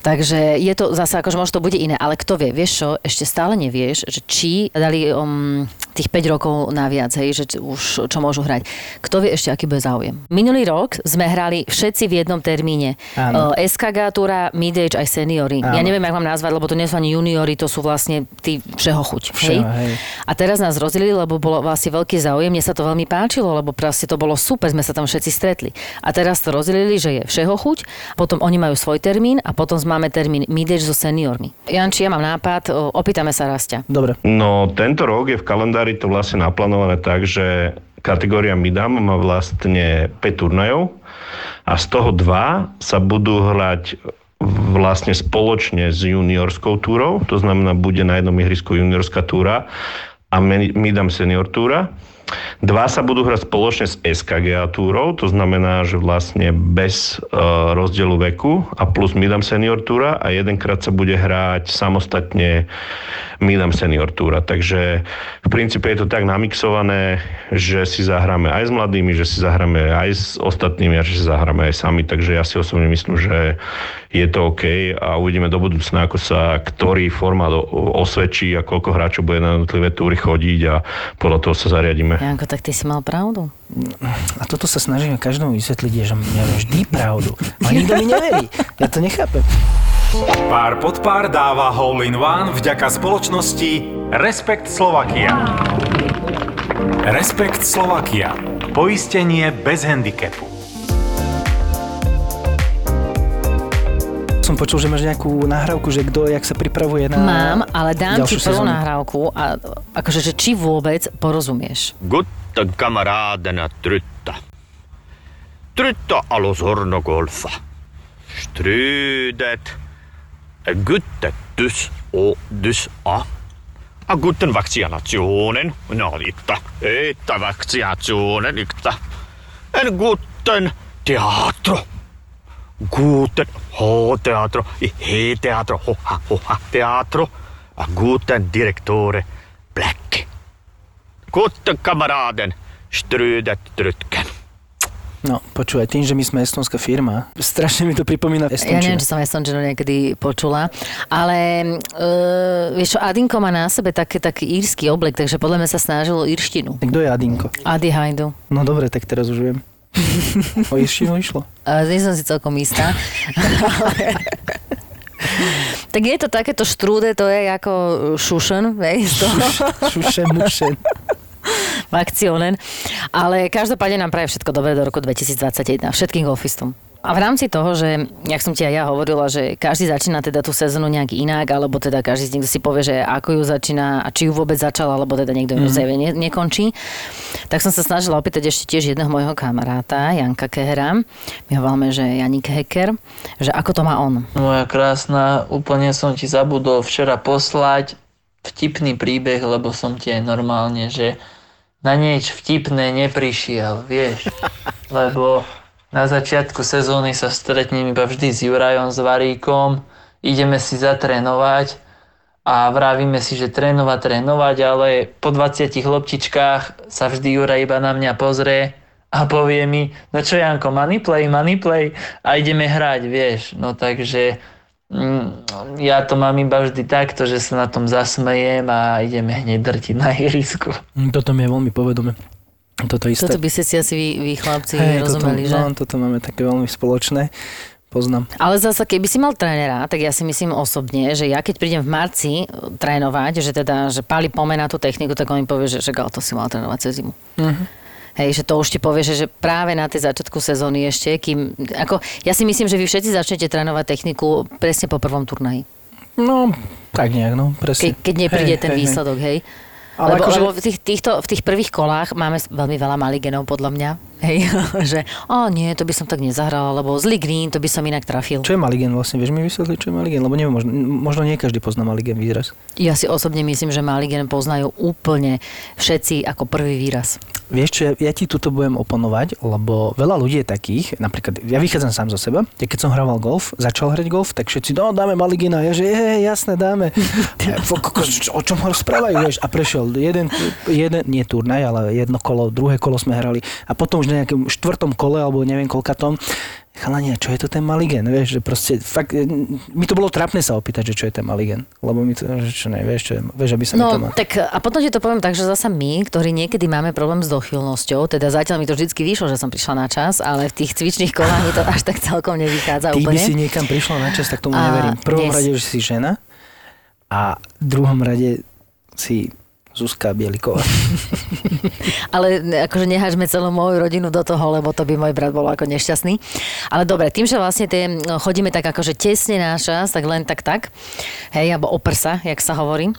B: Takže je to zase, akože možno to bude iné, ale kto vie, vieš čo, ešte stále nevieš, že či dali um, tých 5 rokov naviac, hej, že už čo môžu hrať. Kto vie ešte, aký bude záujem. Minulý rok sme hrali všetci v jednom termíne.
C: Áno.
B: Uh, SKG Túra, Midage aj seniory. Ja
C: Áno.
B: neviem, jak mám nazvať, lebo to nie sú ani juniori, to sú vlastne tí všeho chuť. Hej?
C: Všeho, hej.
B: A teraz nás rozdelili, lebo bolo vlastne veľký záujem. Mne sa to veľmi páčilo, lebo proste to bolo super, sme sa tam všetci stretli. A teraz to rozdelili, že je všeho chuť, potom oni majú svoj termín a potom máme termín midage so seniormi. Janči, ja mám nápad, opýtame sa Rastia.
C: Dobre.
D: No, tento rok je v kalendári to vlastne naplánované tak, že kategória Midam má vlastne 5 turnajov a z toho dva sa budú hrať vlastne spoločne s juniorskou túrou, to znamená, bude na jednom ihrisku juniorská túra a Midam senior túra. Dva sa budú hrať spoločne s SKG túrou, to znamená, že vlastne bez uh, rozdielu veku a plus Midam Senior túra a jedenkrát sa bude hrať samostatne Midam Senior túra. Takže v princípe je to tak namixované, že si zahráme aj s mladými, že si zahráme aj s ostatnými a že si zahráme aj sami. Takže ja si osobne myslím, že je to OK a uvidíme do budúcna, ako sa ktorý formát osvedčí a koľko hráčov bude na jednotlivé túry chodiť a podľa toho sa zariadíme.
B: Janko, tak ty si mal pravdu.
C: A toto sa snažíme každému vysvetliť, že ja vždy pravdu. A nikto mi neverí. Ja to nechápem.
A: Pár pod pár dáva Hole in One vďaka spoločnosti Respekt Slovakia. Respekt Slovakia. Poistenie bez handicapu.
C: Som počul, že máš nejakú nahrávku, že kto, jak sa pripravuje na
B: Mám, ale dám ti prvú
C: sezónu.
B: nahrávku a akože, že či vôbec porozumieš.
E: Gutta kamraderna Trytta. Trytta alus hornogolfa. Strydet. Gutta dus och dus a. A guten vaccinationen. No, itta. Itta vaccinationen, itta. En guten teatro. Guten H-teatro. He-teatro. Hoha, hoha, teatro. A guten direktore. Black. Guten kameraden. Strödet Trytken.
C: No, počúvaj, tým, že my sme estonská firma, strašne mi to pripomína
B: Ja
C: estončinu.
B: neviem, či som Estončinu niekedy počula, ale uh, vieš čo, Adinko má na sebe taký, taký írsky oblek, takže podľa mňa sa snažil o írštinu.
C: Kto je Adinko?
B: Adi Hajdu.
C: No dobre, tak teraz už viem. O irštinu išlo.
B: Uh, nie som si celkom istá. tak je to takéto štrúde, to je ako šušen, vieš, to
C: Šušen, mušen.
B: vakcionen. Ale každopádne nám praje všetko dobré do roku 2021, všetkým golfistom. A v rámci toho, že, jak som ti aj ja hovorila, že každý začína teda tú sezónu nejak inak, alebo teda každý z nich si povie, že ako ju začína a či ju vôbec začal, alebo teda niekto ju mm. ne, nekončí, tak som sa snažila opýtať ešte tiež jedného môjho kamaráta, Janka Kehera, my ho voláme, že Janik Heker, že ako to má on.
F: Moja krásna, úplne som ti zabudol včera poslať vtipný príbeh, lebo som ti aj normálne, že na nieč vtipné neprišiel, vieš. [LAUGHS] Lebo na začiatku sezóny sa stretnem iba vždy s Jurajom, s Varíkom, ideme si zatrénovať a vravíme si, že trénovať, trénovať, ale po 20 loptičkách sa vždy Juraj iba na mňa pozrie a povie mi, no čo Janko, moneyplay, moneyplay a ideme hrať, vieš. No takže mm, ja to mám iba vždy takto, že sa na tom zasmejem a ideme hneď drtiť na ihrisku.
C: Mm, Toto mi je veľmi povedome. Toto isté.
B: Toto by ste si asi vy, vy chlapci
C: Hej,
B: rozumeli,
C: toto,
B: že?
C: No, toto máme také veľmi spoločné. Poznám.
B: Ale zase, keby si mal trénera, tak ja si myslím osobne, že ja keď prídem v marci e, trénovať, že teda, že Pali pomena tú techniku, tak on mi povie, že, že gal, to si mal trénovať cez zimu.
C: Mhm.
B: Hej, že to už ti povie, že, že práve na tej začiatku sezóny ešte, kým, ako, ja si myslím, že vy všetci začnete trénovať techniku presne po prvom turnaji.
C: No, tak nejak, no,
B: Ke,
C: presne.
B: keď nepríde
C: Hej,
B: ten
C: hej, hej.
B: výsledok, hej.
C: Ale
B: lebo,
C: akože-
B: lebo v, tých, týchto, v tých prvých kolách máme veľmi veľa maligenov, podľa mňa. Hej, [LAUGHS] že o nie, to by som tak nezahral, lebo zlý green, to by som inak trafil.
C: Čo je maligen vlastne? Vieš mi vysvetliť, čo je maligen? Lebo neviem, možno, možno nie každý pozná maligen výraz.
B: Ja si osobne myslím, že Maligen poznajú úplne všetci ako prvý výraz.
C: Vieš čo, ja, ja ti tuto budem oponovať, lebo veľa ľudí je takých, napríklad ja vychádzam sám zo seba, ja keď som hrával golf, začal hrať golf, tak všetci, no dáme Maligena, ja že je, jasné, dáme. [LAUGHS] A o čom ho rozprávajú, vieš? A prešiel jeden, jeden, nie turnaj, ale jedno kolo, druhé kolo sme hrali a potom už na nejakom štvrtom kole, alebo neviem koľkatom, chalania, čo je to ten Maligen, vieš, že proste, fakt, e, mi to bolo trápne sa opýtať, že čo je ten Maligen, lebo mi to, že čo ne, vieš, čo je, vieš, aby sa mi to
B: No,
C: má.
B: tak a potom ti to poviem tak, že zasa my, ktorí niekedy máme problém s dochylnosťou, teda zatiaľ mi to vždy vyšlo, že som prišla na čas, ale v tých cvičných kolách mi to až tak celkom nevychádza
C: Ty by
B: úplne.
C: si niekam prišla na čas, tak tomu
B: A
C: neverím. V prvom
B: dnes.
C: rade, že si žena a v druhom rade si Zuzka Bieliková. [LAUGHS]
B: Ale akože nehažme celú moju rodinu do toho, lebo to by môj brat bol ako nešťastný. Ale dobre, tým, že vlastne tie, no, chodíme tak akože tesne na čas, tak len tak tak, hej, alebo o prsa, jak sa hovorí,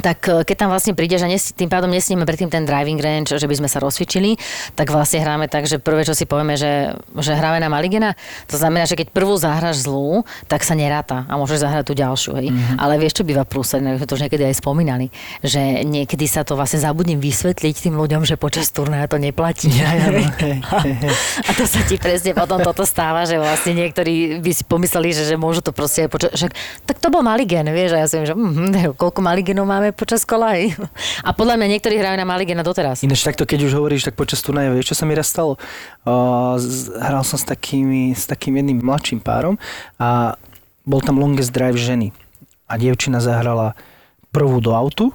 B: tak e, keď tam vlastne prídeš a nes, tým pádom nesníme predtým ten driving range, že by sme sa rozcvičili, tak vlastne hráme tak, že prvé, čo si povieme, že, že hráme na Maligena, to znamená, že keď prvú zahráš zlú, tak sa neráta a môžeš zahrať tú ďalšiu. Hej. Mm-hmm. Ale vieš, čo býva prúsadné, sme to už niekedy aj spomínali, že niekedy sa to vlastne zabudnem vysvetliť tým ľuďom, že počas turnaja to neplatí.
C: Ja, ja, no, [LAUGHS] hej.
B: A to sa ti presne potom toto stáva, že vlastne niektorí by si pomysleli, že, že môžu to proste aj počas... Že, tak to bol Maligen, vieš, a ja som, že mm, koľko Maligenov máme počas kola. A podľa mňa niektorí hrajú na Maligena doteraz.
C: Ináč takto, keď už hovoríš, tak počas turnaja, vieš, čo sa mi raz stalo? Uh, hral som s, takými, s takým jedným mladším párom a bol tam longest drive ženy. A dievčina zahrala prvú do autu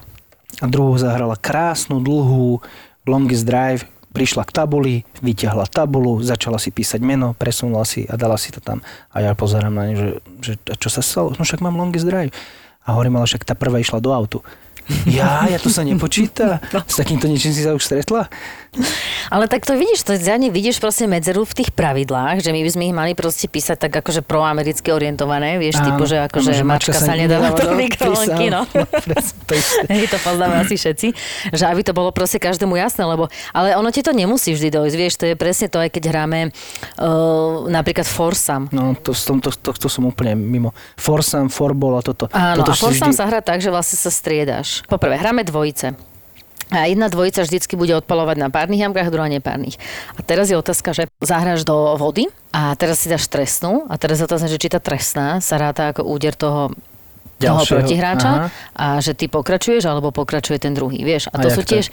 C: a druhú zahrala krásnu, dlhú longest drive, prišla k tabuli, vyťahla tabulu, začala si písať meno, presunula si a dala si to tam. A ja pozerám na ňu, že, že čo sa stalo? No však mám longest drive. A hovorím, ale však tá prvá išla do autu. Ja, ja to sa nepočíta. [LAUGHS] S takýmto niečím si sa už stretla?
B: Ale tak to vidíš, to nich vidíš proste medzeru v tých pravidlách, že my by sme ich mali proste písať tak akože proamericky orientované, vieš,
C: Áno,
B: typu, že akože
C: že
B: mačka,
C: mačka
B: sa
C: sa
B: nedá
C: nedá
B: do [LAUGHS] mikrovlnky, no. [LAUGHS]
C: No. [LAUGHS]
B: Hej, to poznáme asi všetci, že aby to bolo proste každému jasné, lebo, ale ono ti to nemusí vždy dojsť, vieš, to je presne to, aj keď hráme uh, napríklad Forsam.
C: No, to, to, to, to, to som úplne mimo. Forsam, forbol a toto.
B: Áno,
C: toto
B: a Forsam
C: vždy...
B: sa hrá tak, že vlastne sa striedaš. Poprvé, hráme dvojice. A jedna dvojica vždycky bude odpalovať na párnych jamkách, druhá nepárnych. A teraz je otázka, že zahráš do vody a teraz si dáš trestnú a teraz je otázka, že či tá trestná sa ráta ako úder toho toho protihráča
C: Aha.
B: a že ty pokračuješ alebo pokračuje ten druhý, vieš. A to
C: A
B: sú
C: jak to
B: tiež...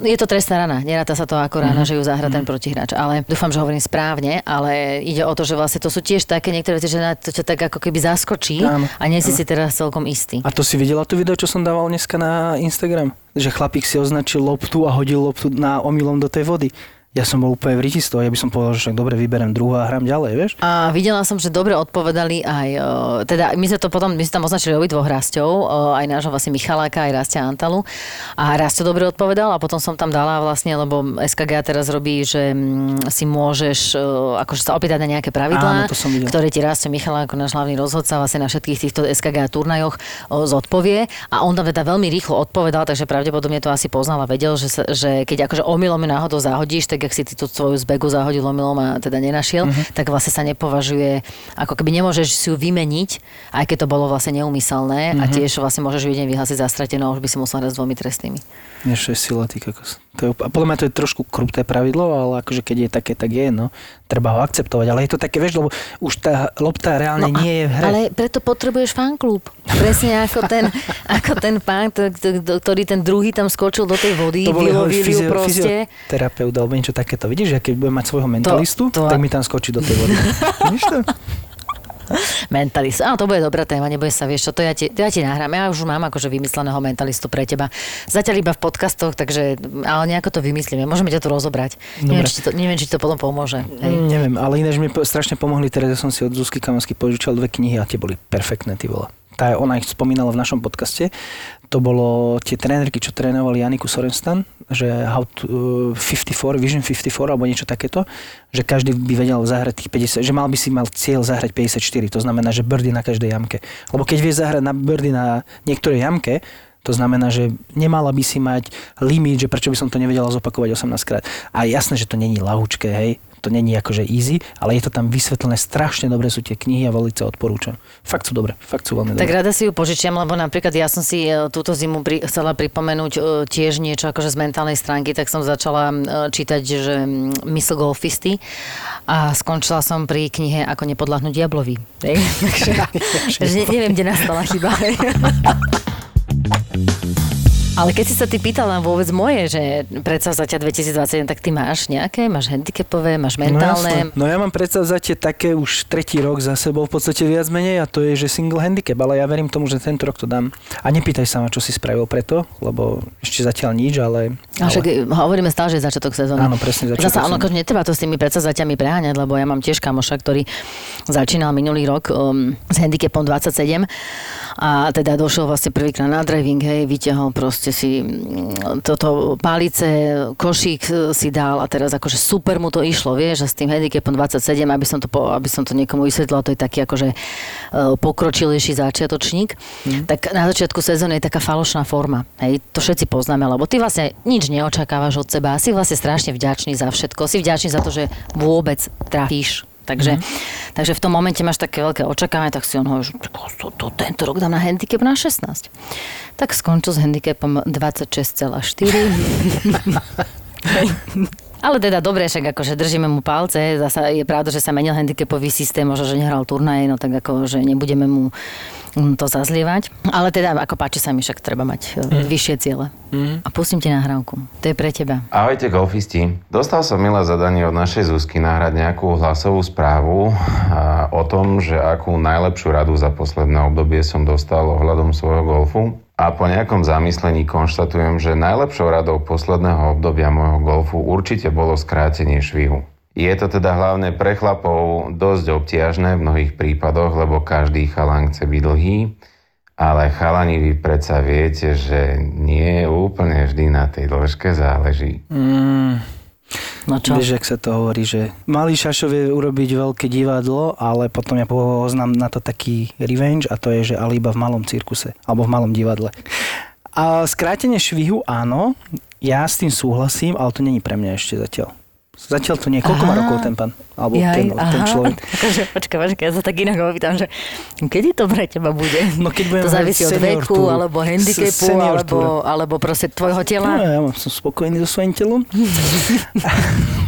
B: Je to trestná rana, neráta sa to ako
C: Mhm.
B: rana, že ju zahra ten protihráč. Ale dúfam, že hovorím správne, ale ide o to, že vlastne to sú tiež také niektoré veci, že na to ťa tak ako keby zaskočí
C: Áno,
B: a nie si si teraz celkom istý.
C: A to si videla to video, čo som dával dneska na Instagram? Že chlapík si označil loptu a hodil loptu na omylom do tej vody. Ja som bol úplne v riti z toho, ja by som povedal, že však dobre, vyberem druhú a hrám ďalej, vieš?
B: A videla som, že dobre odpovedali aj, o, teda my sme to potom, my sme tam označili obidvoch Rastov, o, aj nášho vlastne Michaláka, aj Rastia Antalu. A Rastio dobre odpovedal a potom som tam dala vlastne, lebo SKG teraz robí, že mm, si môžeš o, akože sa opýtať na nejaké pravidlá,
C: Áno, to
B: ktoré ti Rastio Michalák, ako náš hlavný rozhodca, vlastne na všetkých týchto SKG turnajoch zodpovie. A on tam teda veľmi rýchlo odpovedal, takže pravdepodobne to asi poznal a vedel, že, sa, že keď akože omylom náhodou zahodíš, tak ak si ty tú svoju zbegu zahodil omylom a teda nenašiel,
C: Mhm.
B: tak vlastne sa nepovažuje, ako keby nemôžeš si ju vymeniť, aj keď to bolo vlastne neumyselné a
C: Mhm.
B: tiež vlastne môžeš ju deň vyhlásiť za stratenú a už by si musel hrať s dvomi trestnými.
C: Než je sila, ty kokos. To je, a podľa mňa to je trošku kruté pravidlo, ale akože keď je také, tak je, no. Treba ho akceptovať. Ale je to také, vieš, lebo už tá lopta reálne
B: a-
C: nie je v hre.
B: Ale preto potrebuješ fanklub. Presne ako ten, [LAUGHS] ako ten pán, to- to- to- ktorý ten druhý tam skočil do tej vody,
C: to
B: vylovil
C: fyzio,
B: proste.
C: fyzioterapeut alebo niečo takéto. Vidíš, že keď budem mať svojho mentalistu,
B: to-
C: tak mi tam skočí do tej vody. [LAUGHS] Vidíš to?
B: Mentalist. Áno, to bude dobrá téma, nebude sa, vieš čo, to ja ti, ja ti nahrám. Ja už mám akože vymysleného mentalistu pre teba. Zatiaľ iba v podcastoch, takže, ale nejako to vymyslíme. Môžeme ťa tu rozobrať. Neviem či, to, neviem, či to potom pomôže. Hej.
C: Mm, Neviem, ale ináč mi strašne pomohli, teraz ja som si od Zuzky Kamansky požičal dve knihy a tie boli perfektné, ty vole. Tá, ona ich spomínala v našom podcaste. To bolo tie trénerky, čo trénovali Janiku Sorenstan, že how to, uh, 54, Vision 54 alebo niečo takéto, že každý by vedel zahrať tých 50, že mal by si mal cieľ zahrať 54, to znamená, že birdy na každej jamke. Lebo keď vieš zahrať na birdy na niektorej jamke, to znamená, že nemala by si mať limit, že prečo by som to nevedela zopakovať 18 krát. A jasné, že to není lahúčké, hej, to není akože easy, ale je to tam vysvetlené, strašne dobre sú tie knihy a velice odporúčam. Fakt sú dobre, fakt sú veľmi
B: Tak
C: dobré.
B: rada si ju požičiam, lebo napríklad ja som si e, túto zimu pri, chcela pripomenúť e, tiež niečo akože z mentálnej stránky, tak som začala e, čítať, že mm, mysl golfisty a skončila som pri knihe Ako nepodľahnúť diablovi. [LAUGHS] Takže, [LAUGHS] takže ne, neviem, kde nastala chyba. [LAUGHS] Ale keď si sa ty pýtala vôbec moje, že predsavzatia 2021, tak ty máš nejaké? Máš handicapové, máš mentálne?
C: No, no ja mám predstavzatie také už tretí rok za sebou v podstate viac menej a to je, že single handicap, ale ja verím tomu, že tento rok to dám. A nepýtaj sa ma, čo si spravil preto, lebo ešte zatiaľ nič, ale...
B: A však hovoríme stále, že je začiatok sezóny.
C: Áno, presne začiatok
B: Zasa,
C: sezóny.
B: akože netreba to s tými predsazatiami preháňať, lebo ja mám tiež kamoša, ktorý začínal minulý rok um, s handicapom 27 a teda došiel vlastne prvýkrát na driving, hej, vyťahol proste proste si mm, toto palice, košík e, si dal a teraz akože super mu to išlo, vieš, a s tým handicapom 27, aby som to, po, aby som to niekomu vysvetlila, to je taký akože e, pokročilejší začiatočník, mm. tak na začiatku sezóny je taká falošná forma. Hej, to všetci poznáme, lebo ty vlastne nič neočakávaš od seba, si vlastne strašne vďačný za všetko, si vďačný za to, že vôbec trafíš Takže, mm-hmm. takže v tom momente máš také veľké očakávanie, tak si on hovorí, že to, to, tento rok dám na handicap na 16. Tak skončil s handicapom 26,4. [LAUGHS] Ale teda dobre, však akože držíme mu palce. Zasa je pravda, že sa menil handicapový systém, možno, že nehral turnaj, no tak ako, že nebudeme mu to zazlievať. Ale teda, ako páči sa mi, však treba mať mm. vyššie ciele. Mm. A pustím ti nahrávku. To je pre teba.
G: Ahojte golfisti. Dostal som milé zadanie od našej Zuzky nahrať nejakú hlasovú správu o tom, že akú najlepšiu radu za posledné obdobie som dostal ohľadom svojho golfu. A po nejakom zamyslení konštatujem, že najlepšou radou posledného obdobia môjho golfu určite bolo skrátenie švihu. Je to teda hlavne pre chlapov dosť obtiažné v mnohých prípadoch, lebo každý chalan chce byť dlhý, ale chalani vy predsa viete, že nie úplne vždy na tej dĺžke záleží. Mm,
C: No čo? Vieš, ak sa to hovorí, že malý šašo vie urobiť veľké divadlo, ale potom ja poznám na to taký revenge a to je, že ale iba v malom cirkuse alebo v malom divadle. A skrátenie švihu áno, ja s tým súhlasím, ale to není pre mňa ešte zatiaľ. Zatiaľ to nie. Koľko má rokov ten pán? Alebo Jaj, ten, aha. ten človek?
B: Takže, [LAUGHS] počkaj, počkaj, ja sa tak inak opýtam, že kedy to pre teba bude?
C: No keď budem
B: to závisí od veku, túru. alebo handicapu, alebo, alebo proste tvojho tela?
C: No, ja som spokojný so svojím telom.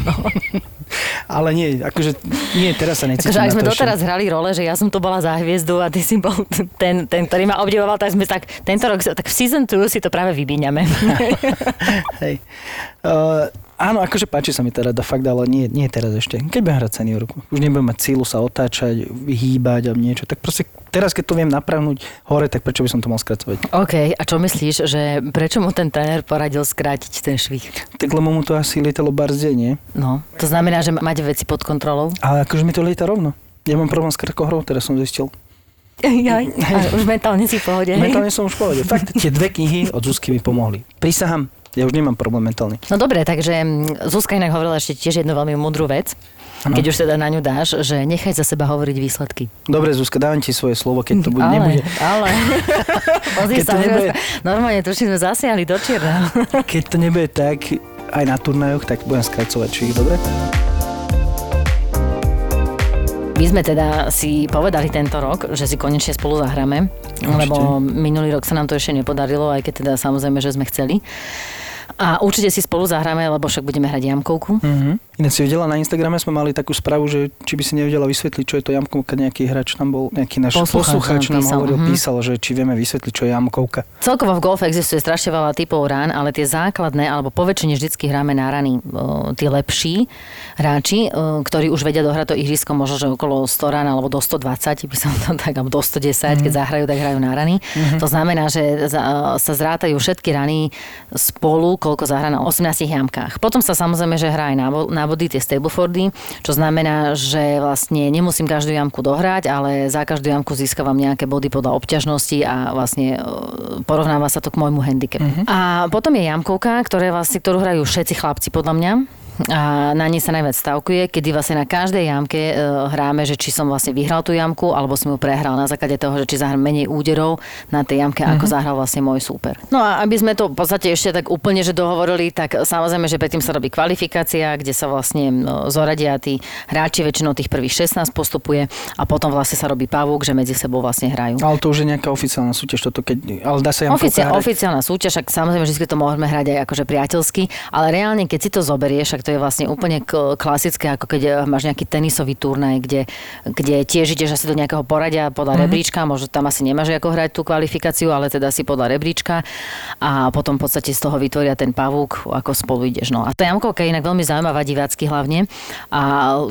C: no. [LAUGHS] Ale nie, akože nie, teraz sa necítim
B: akože, ak sme doteraz hrali role, že ja som to bola za hviezdu a ty si bol ten, ten ktorý ma obdivoval, tak sme tak, tento rok, tak v season 2 si to práve vybíňame. [LAUGHS]
C: Hej. Uh, Áno, akože páči sa mi teda fakt, ale nie, nie teraz ešte. Keď budem hrať seniorku, už nebudem mať sílu sa otáčať, hýbať a niečo, tak proste teraz, keď to viem napravnúť hore, tak prečo by som to mal skracovať?
B: OK, a čo myslíš, že prečo mu ten tréner poradil skrátiť ten švih?
C: Tak lebo mu to asi lietalo barzdie, nie?
B: No, to znamená, že máte veci pod kontrolou?
C: Ale akože mi to lieta rovno. Ja mám problém s krkohrou, teraz som zistil. [LAUGHS]
B: Jaj, [LAUGHS] už mentálne si v pohode.
C: Mentálne som už v pohode. Fakt, tie dve knihy od Zuzky mi pomohli. Prisahám, ja už nemám problém mentálny.
B: No dobre, takže mm, Zuzka inak hovorila ešte tiež jednu veľmi múdru vec. Ano. Keď už teda na ňu dáš, že nechaj za seba hovoriť výsledky.
C: Dobre, Zuzka, dávam ti svoje slovo, keď to bude,
B: ale,
C: nebude.
B: Ale, [LAUGHS] Pozri sa, to nebude... normálne to sme zasiahli do čierna. [LAUGHS]
C: keď to nebude tak, aj na turnajoch, tak budem skracovať, či ich dobre?
B: My sme teda si povedali tento rok, že si konečne spolu zahráme, lebo minulý rok sa nám to ešte nepodarilo, aj keď teda samozrejme, že sme chceli. A určite si spolu zahráme, lebo však budeme hrať jamkovku.
C: Mm-hmm. Ináč si videla, na Instagrame sme mali takú správu, že či by si nevedela vysvetliť, čo je to jamkovka. Nejaký hráč tam bol, nejaký náš poslucháč nám písal. hovoril, mm-hmm. písal, že či vieme vysvetliť, čo je jamkovka.
B: Celkovo v golfe existuje strašne veľa typov rán, ale tie základné, alebo poväčšine vždycky hráme na rany. Tí lepší hráči, ktorí už vedia dohrať to ihrisko možno, že okolo 100 rán alebo do 120, by som to tak, alebo do 110, mm-hmm. keď zahrajú, tak hrajú na rany. Mm-hmm. To znamená, že sa zrátajú všetky rany spolu, koľko zahrá na 18 jamkách. Potom sa samozrejme, že hrá aj na, na body tie Stablefordy, čo znamená, že vlastne nemusím každú jamku dohrať, ale za každú jamku získavam nejaké body podľa obťažnosti a vlastne e, porovnáva sa to k môjmu handicapu. Uh-huh. A potom je jamkovka, ktoré vlastne, ktorú hrajú všetci chlapci podľa mňa a na nej sa najviac stavkuje, kedy vlastne na každej jamke e, hráme, že či som vlastne vyhral tú jamku, alebo som ju prehral na základe toho, že či zahrám menej úderov na tej jamke, mm-hmm. ako mhm. zahral vlastne môj súper. No a aby sme to v podstate ešte tak úplne že dohovorili, tak samozrejme, že predtým sa robí kvalifikácia, kde sa vlastne no, zoradia tí hráči, väčšinou tých prvých 16 postupuje a potom vlastne sa robí pavúk, že medzi sebou vlastne hrajú.
C: Ale to už je nejaká oficiálna súťaž, toto keď, ale dá sa
B: Oficiál, oficiálna súťaž, ak samozrejme, že to môžeme hrať aj akože priateľsky, ale reálne, keď si to zoberieš, to je vlastne úplne klasické, ako keď eh, máš nejaký tenisový turnaj, kde, kde tiež ideš asi do nejakého poradia podľa mm-hmm. rebríčka, možno tam asi nemáš ako hrať tú kvalifikáciu, ale teda si podľa rebríčka a potom v podstate z toho vytvoria ten pavúk, ako spolu ideš. No. A tá jamkovka je inak veľmi zaujímavá divácky hlavne a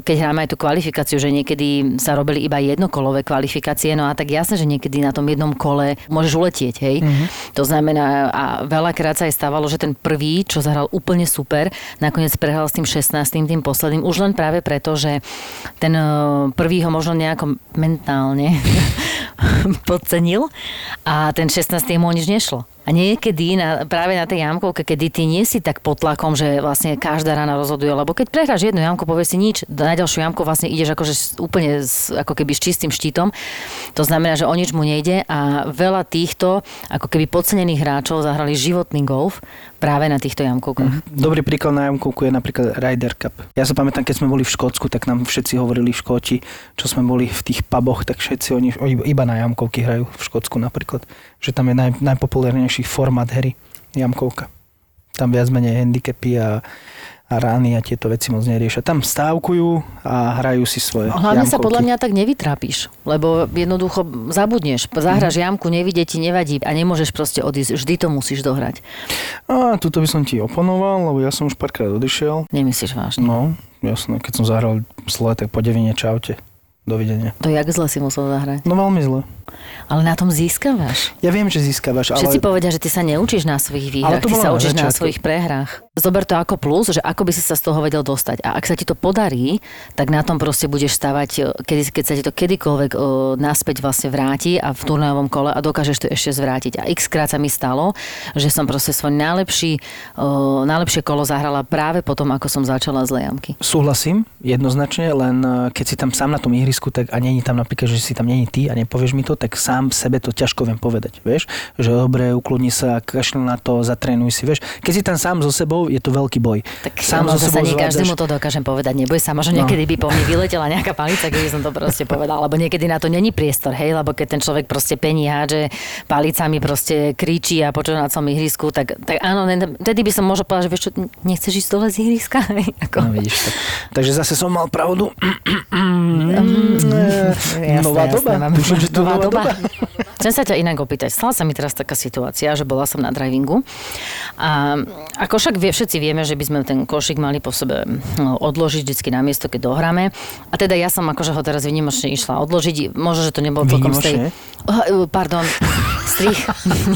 B: keď hráme aj tú kvalifikáciu, že niekedy sa robili iba jednokolové kvalifikácie, no a tak jasné, že niekedy na tom jednom kole môžeš uletieť, hej. Mm-hmm. To znamená, a veľakrát sa aj stávalo, že ten prvý, čo zahral úplne super, nakoniec prehral s tým 16. tým posledným, už len práve preto, že ten eh, prvý ho možno nejako mentálne [LAUGHS] podcenil a ten 16. mu o nič nešlo. A niekedy na, práve na tej jamkovke, kedy ty nie si tak pod tlakom, že vlastne každá rána rozhoduje, lebo keď prehráš jednu jamku, povieš si nič, na ďalšiu jamku vlastne ideš akože úplne s, ako keby s čistým štítom. To znamená, že o nič mu nejde a veľa týchto ako keby podcenených hráčov zahrali životný golf práve na týchto jamkovkách.
C: Dobrý príklad na jamkovku je napríklad Ryder Cup. Ja sa pamätám, keď sme boli v Škótsku, tak nám všetci hovorili v Škóti, čo sme boli v tých puboch, tak všetci oni iba na jamkovky hrajú v Škótsku napríklad. Že tam je naj, najpopulárnejší formát hry jamkovka. Tam viac menej handicapy a, a rány a tieto veci moc neriešia. Tam stávkujú a hrajú si svoje
B: No, Hlavne sa
C: jamkovky.
B: podľa mňa tak nevytrápiš, lebo jednoducho zabudneš, zahraš jamku, nevidie ti, nevadí a nemôžeš proste odísť, vždy to musíš dohrať.
C: A tuto by som ti oponoval, lebo ja som už párkrát odišiel.
B: Nemyslíš vážne?
C: No, jasné, keď som zahral zle, tak po devine čaute. Dovidenia.
B: To jak zle si musel zahrať.
C: No veľmi zle.
B: Ale na tom získavaš.
C: Ja viem, že získavaš, ale...
B: Všetci povedia, že ty sa neučíš na svojich výhrách, ty sa
C: na
B: učíš na
C: začiatku.
B: svojich prehrách. Zober to ako plus, že ako by si sa z toho vedel dostať. A ak sa ti to podarí, tak na tom proste budeš stavať, e, keď, keď sa ti to kedykoľvek o, naspäť vlastne vráti a v turnajovom kole a dokážeš to ešte zvrátiť. A x krát sa mi stalo, že som proste svoj najlepší, o, najlepšie kolo zahrala práve potom, ako som začala z lejamky.
C: Súhlasím, jednoznačne, len keď si tam sám na tom ihrisku, tak a není tam napríklad, že si tam není ty a nepovieš mi to, tak sám sebe to ťažko viem povedať, vieš? Že dobre, ukludni sa, kašľ na to, zatrénuj si, vieš? Keď si tam sám so sebou, je to veľký boj.
B: Tak
C: sám so sebou
B: nie
C: zvládaš-
B: každému to dokážem povedať. Neboj sa, možno
C: No.
B: niekedy by po mne vyletela nejaká palica, keby som to proste povedala. Lebo niekedy na to není priestor, hej, lebo keď ten človek proste pení hádže palicami proste kričí a počuje na celom ihrisku, tak, tak áno, vtedy by som možno povedala, že vieš čo, nechceš ísť dole z ihriska? [LAUGHS] Ako,
C: No vidíš tak. Takže zase som mal pravdu.
B: Jasné,
C: nová
B: jasné,
C: doba. Dúfam, že to nová doba.
B: Chcem sa ťa inak opýtať. Stala sa mi teraz taká situácia, že bola som na drivingu a ako však vie, všetci vieme, že by sme ten košík mali po sebe no, odložiť vždycky na miesto, keď dohráme. A teda ja som akože ho teraz vynimočne išla odložiť. Možno, že to nebolo celkom z tej... Oh, pardon, strich.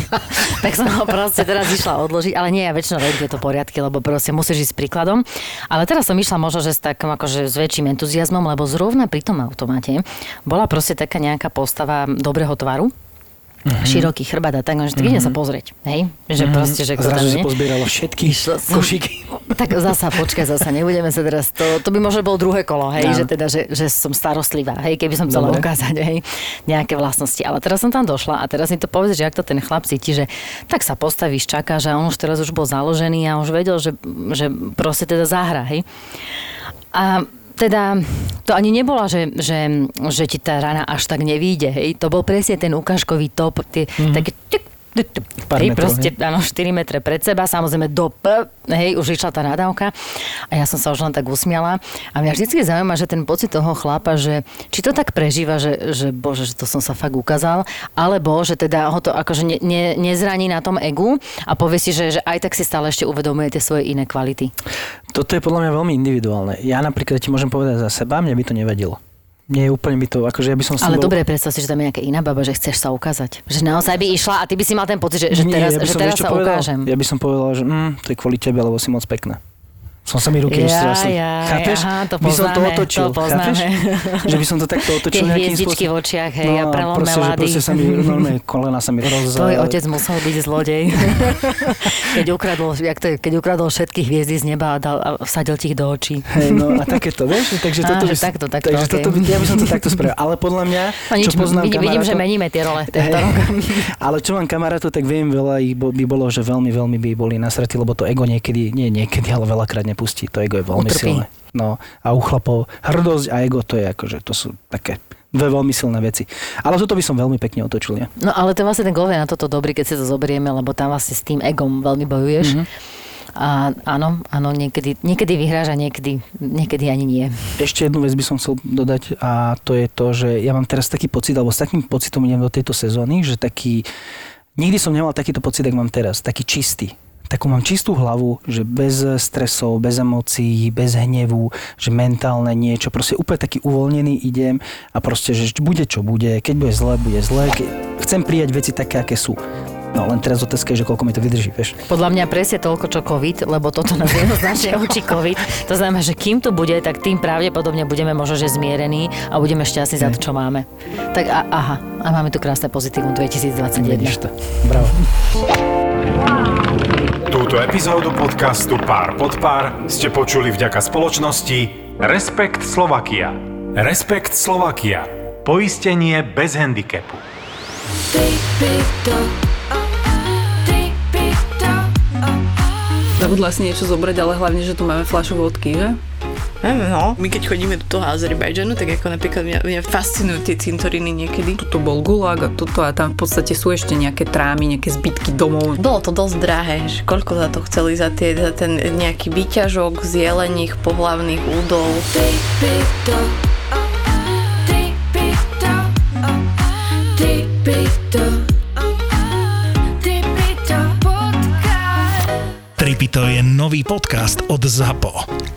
B: [LAUGHS] tak som ho proste teraz išla odložiť, ale nie, ja väčšinou vediem tieto poriadky, lebo proste musíš ísť s príkladom. Ale teraz som išla možno, že s takom akože s väčším entuziasmom, lebo zrovna pri tom automate bola proste taká nejaká postava dobrého tvaru,
C: Mhm.
B: široký chrbát a tak, že tak idem sa pozrieť, hej? Že proste, že kto tam
C: si pozbierala všetky košíky. [LAUGHS]
B: Tak zasa, počkaj, zasa, nebudeme sa teraz, to, to by možno bolo druhé kolo, hej,
C: Áno.
B: že teda, že, že som starostlivá, hej, keby som chcela
C: Dobre.
B: ukázať, hej, nejaké vlastnosti. Ale teraz som tam došla a teraz mi to povedz, že ak to ten chlap cíti, že tak sa postavíš, čakáš a on už teraz už bol založený a už vedel, že, že proste teda zahra, hej. A teda to ani nebola, že, že, že ti tá rana až tak nevíde, hej. To bol presne ten ukážkový top, tie, mm-hmm. také tuk,
C: Pár
B: hej,
C: metrov,
B: proste, áno, 4 metre pred seba, samozrejme do P, hej, už išla tá nadávka a ja som sa už len tak usmiala a mňa vždycky zaujíma, že ten pocit toho chlapa, že či to tak prežíva, že, že bože, že to som sa fakt ukázal, alebo že teda ho to akože ne, ne, nezraní na tom egu a povie si, že, že aj tak si stále ešte uvedomuje tie svoje iné kvality.
C: Toto je podľa mňa veľmi individuálne. Ja napríklad ti môžem povedať za seba, mne by to nevadilo. Nie, úplne by to, akože ja by som s
B: Ale
C: bol...
B: dobre, predstav si, že tam je nejaká iná baba, že chceš sa ukázať. Že naozaj by išla a ty by si mal ten pocit, že, že
C: Nie,
B: teraz,
C: ja
B: že teraz sa
C: povedal,
B: ukážem.
C: Ja by som povedal, že mm, to je kvôli tebe, lebo si moc pekná. Som sa mi ruky
B: Jaj,
C: roztrasli.
B: jaj,
C: Chápeš?
B: aha, to
C: by som to
B: poznáme,
C: otočil.
B: to poznáme.
C: Chápeš? Že by som to takto otočil
B: Tie hviezdičky v očiach, hej, a prelom
C: proste,
B: melady.
C: proste sa mi, normálne kolena sa mi roz...
B: Tvoj otec musel byť zlodej. [LAUGHS] keď, ukradol, jak to je, keď ukradol všetky hviezdy z neba a, dal, a vsadil ti ich do očí.
C: Hej, no a takéto, vieš? Takže toto
B: že
C: by,
B: takto, takto,
C: takže
B: okej.
C: toto by, ja by som to takto spravil. Ale podľa mňa,
B: No nič,
C: čo poznám
B: vidím, vidím, že meníme tie role tento rok. [LAUGHS]
C: Ale čo mám kamarátov, tak viem, veľa ich by bolo, že veľmi, veľmi by boli nasratí, lebo to ego niekedy, nie niekedy, ale veľakrát nepustí. To ego je veľmi
B: Utrpí.
C: silné. No a u chlapov hrdosť a ego, to je akože, to sú také dve veľmi silné veci. Ale toto by som veľmi pekne otočil, nie?
B: No ale to vlastne ten golf je na toto dobrý, keď si to zoberieme, lebo tam vlastne s tým egom veľmi bojuješ.
C: Mhm.
B: Mm-hmm. A áno, áno, niekedy, niekedy vyhráš a niekedy, niekedy ani nie.
C: Ešte jednu vec by som chcel dodať a to je to, že ja mám teraz taký pocit, alebo s takým pocitom idem do tejto sezóny, že taký, nikdy som nemal takýto pocit, ako mám teraz, taký čistý. Takú mám čistú hlavu, že bez stresov, bez emócií, bez hnevu, že mentálne niečo, proste úplne taký uvoľnený idem a proste, že bude čo bude, keď bude zle, bude zle, chcem prijať veci také, aké sú. No len teraz otázka je, že koľko mi to vydrží, vieš.
B: Podľa mňa presne toľko, čo COVID, lebo toto nás [LAUGHS] jednoznačne učí COVID. To znamená, že kým tu bude, tak tým pravdepodobne budeme možno, že zmierení a budeme šťastní za to, čo máme. Tak a, aha, a máme tu krásne pozitívum 2021.
C: Vidíš to. Bravo. [LAUGHS]
A: Túto epizódu podcastu Pár pod pár ste počuli vďaka spoločnosti Respekt Slovakia. Respekt Slovakia. Poistenie bez handicapu.
H: Zabudla si niečo zobrať, ale hlavne, že tu máme fľašu vodky, že?
I: No, my keď chodíme do toho Azerbajdžanu, tak ako napríklad mňa, mňa fascinujú tie cintoriny niekedy.
H: Tuto bol gulag a tuto a tam v podstate sú ešte nejaké trámy, nejaké zbytky domov.
I: Bolo to dosť drahé, že koľko za to chceli za, tie, za ten nejaký výťažok z jelených pohlavných údov.
J: Tripito je nový podcast od ZAPO.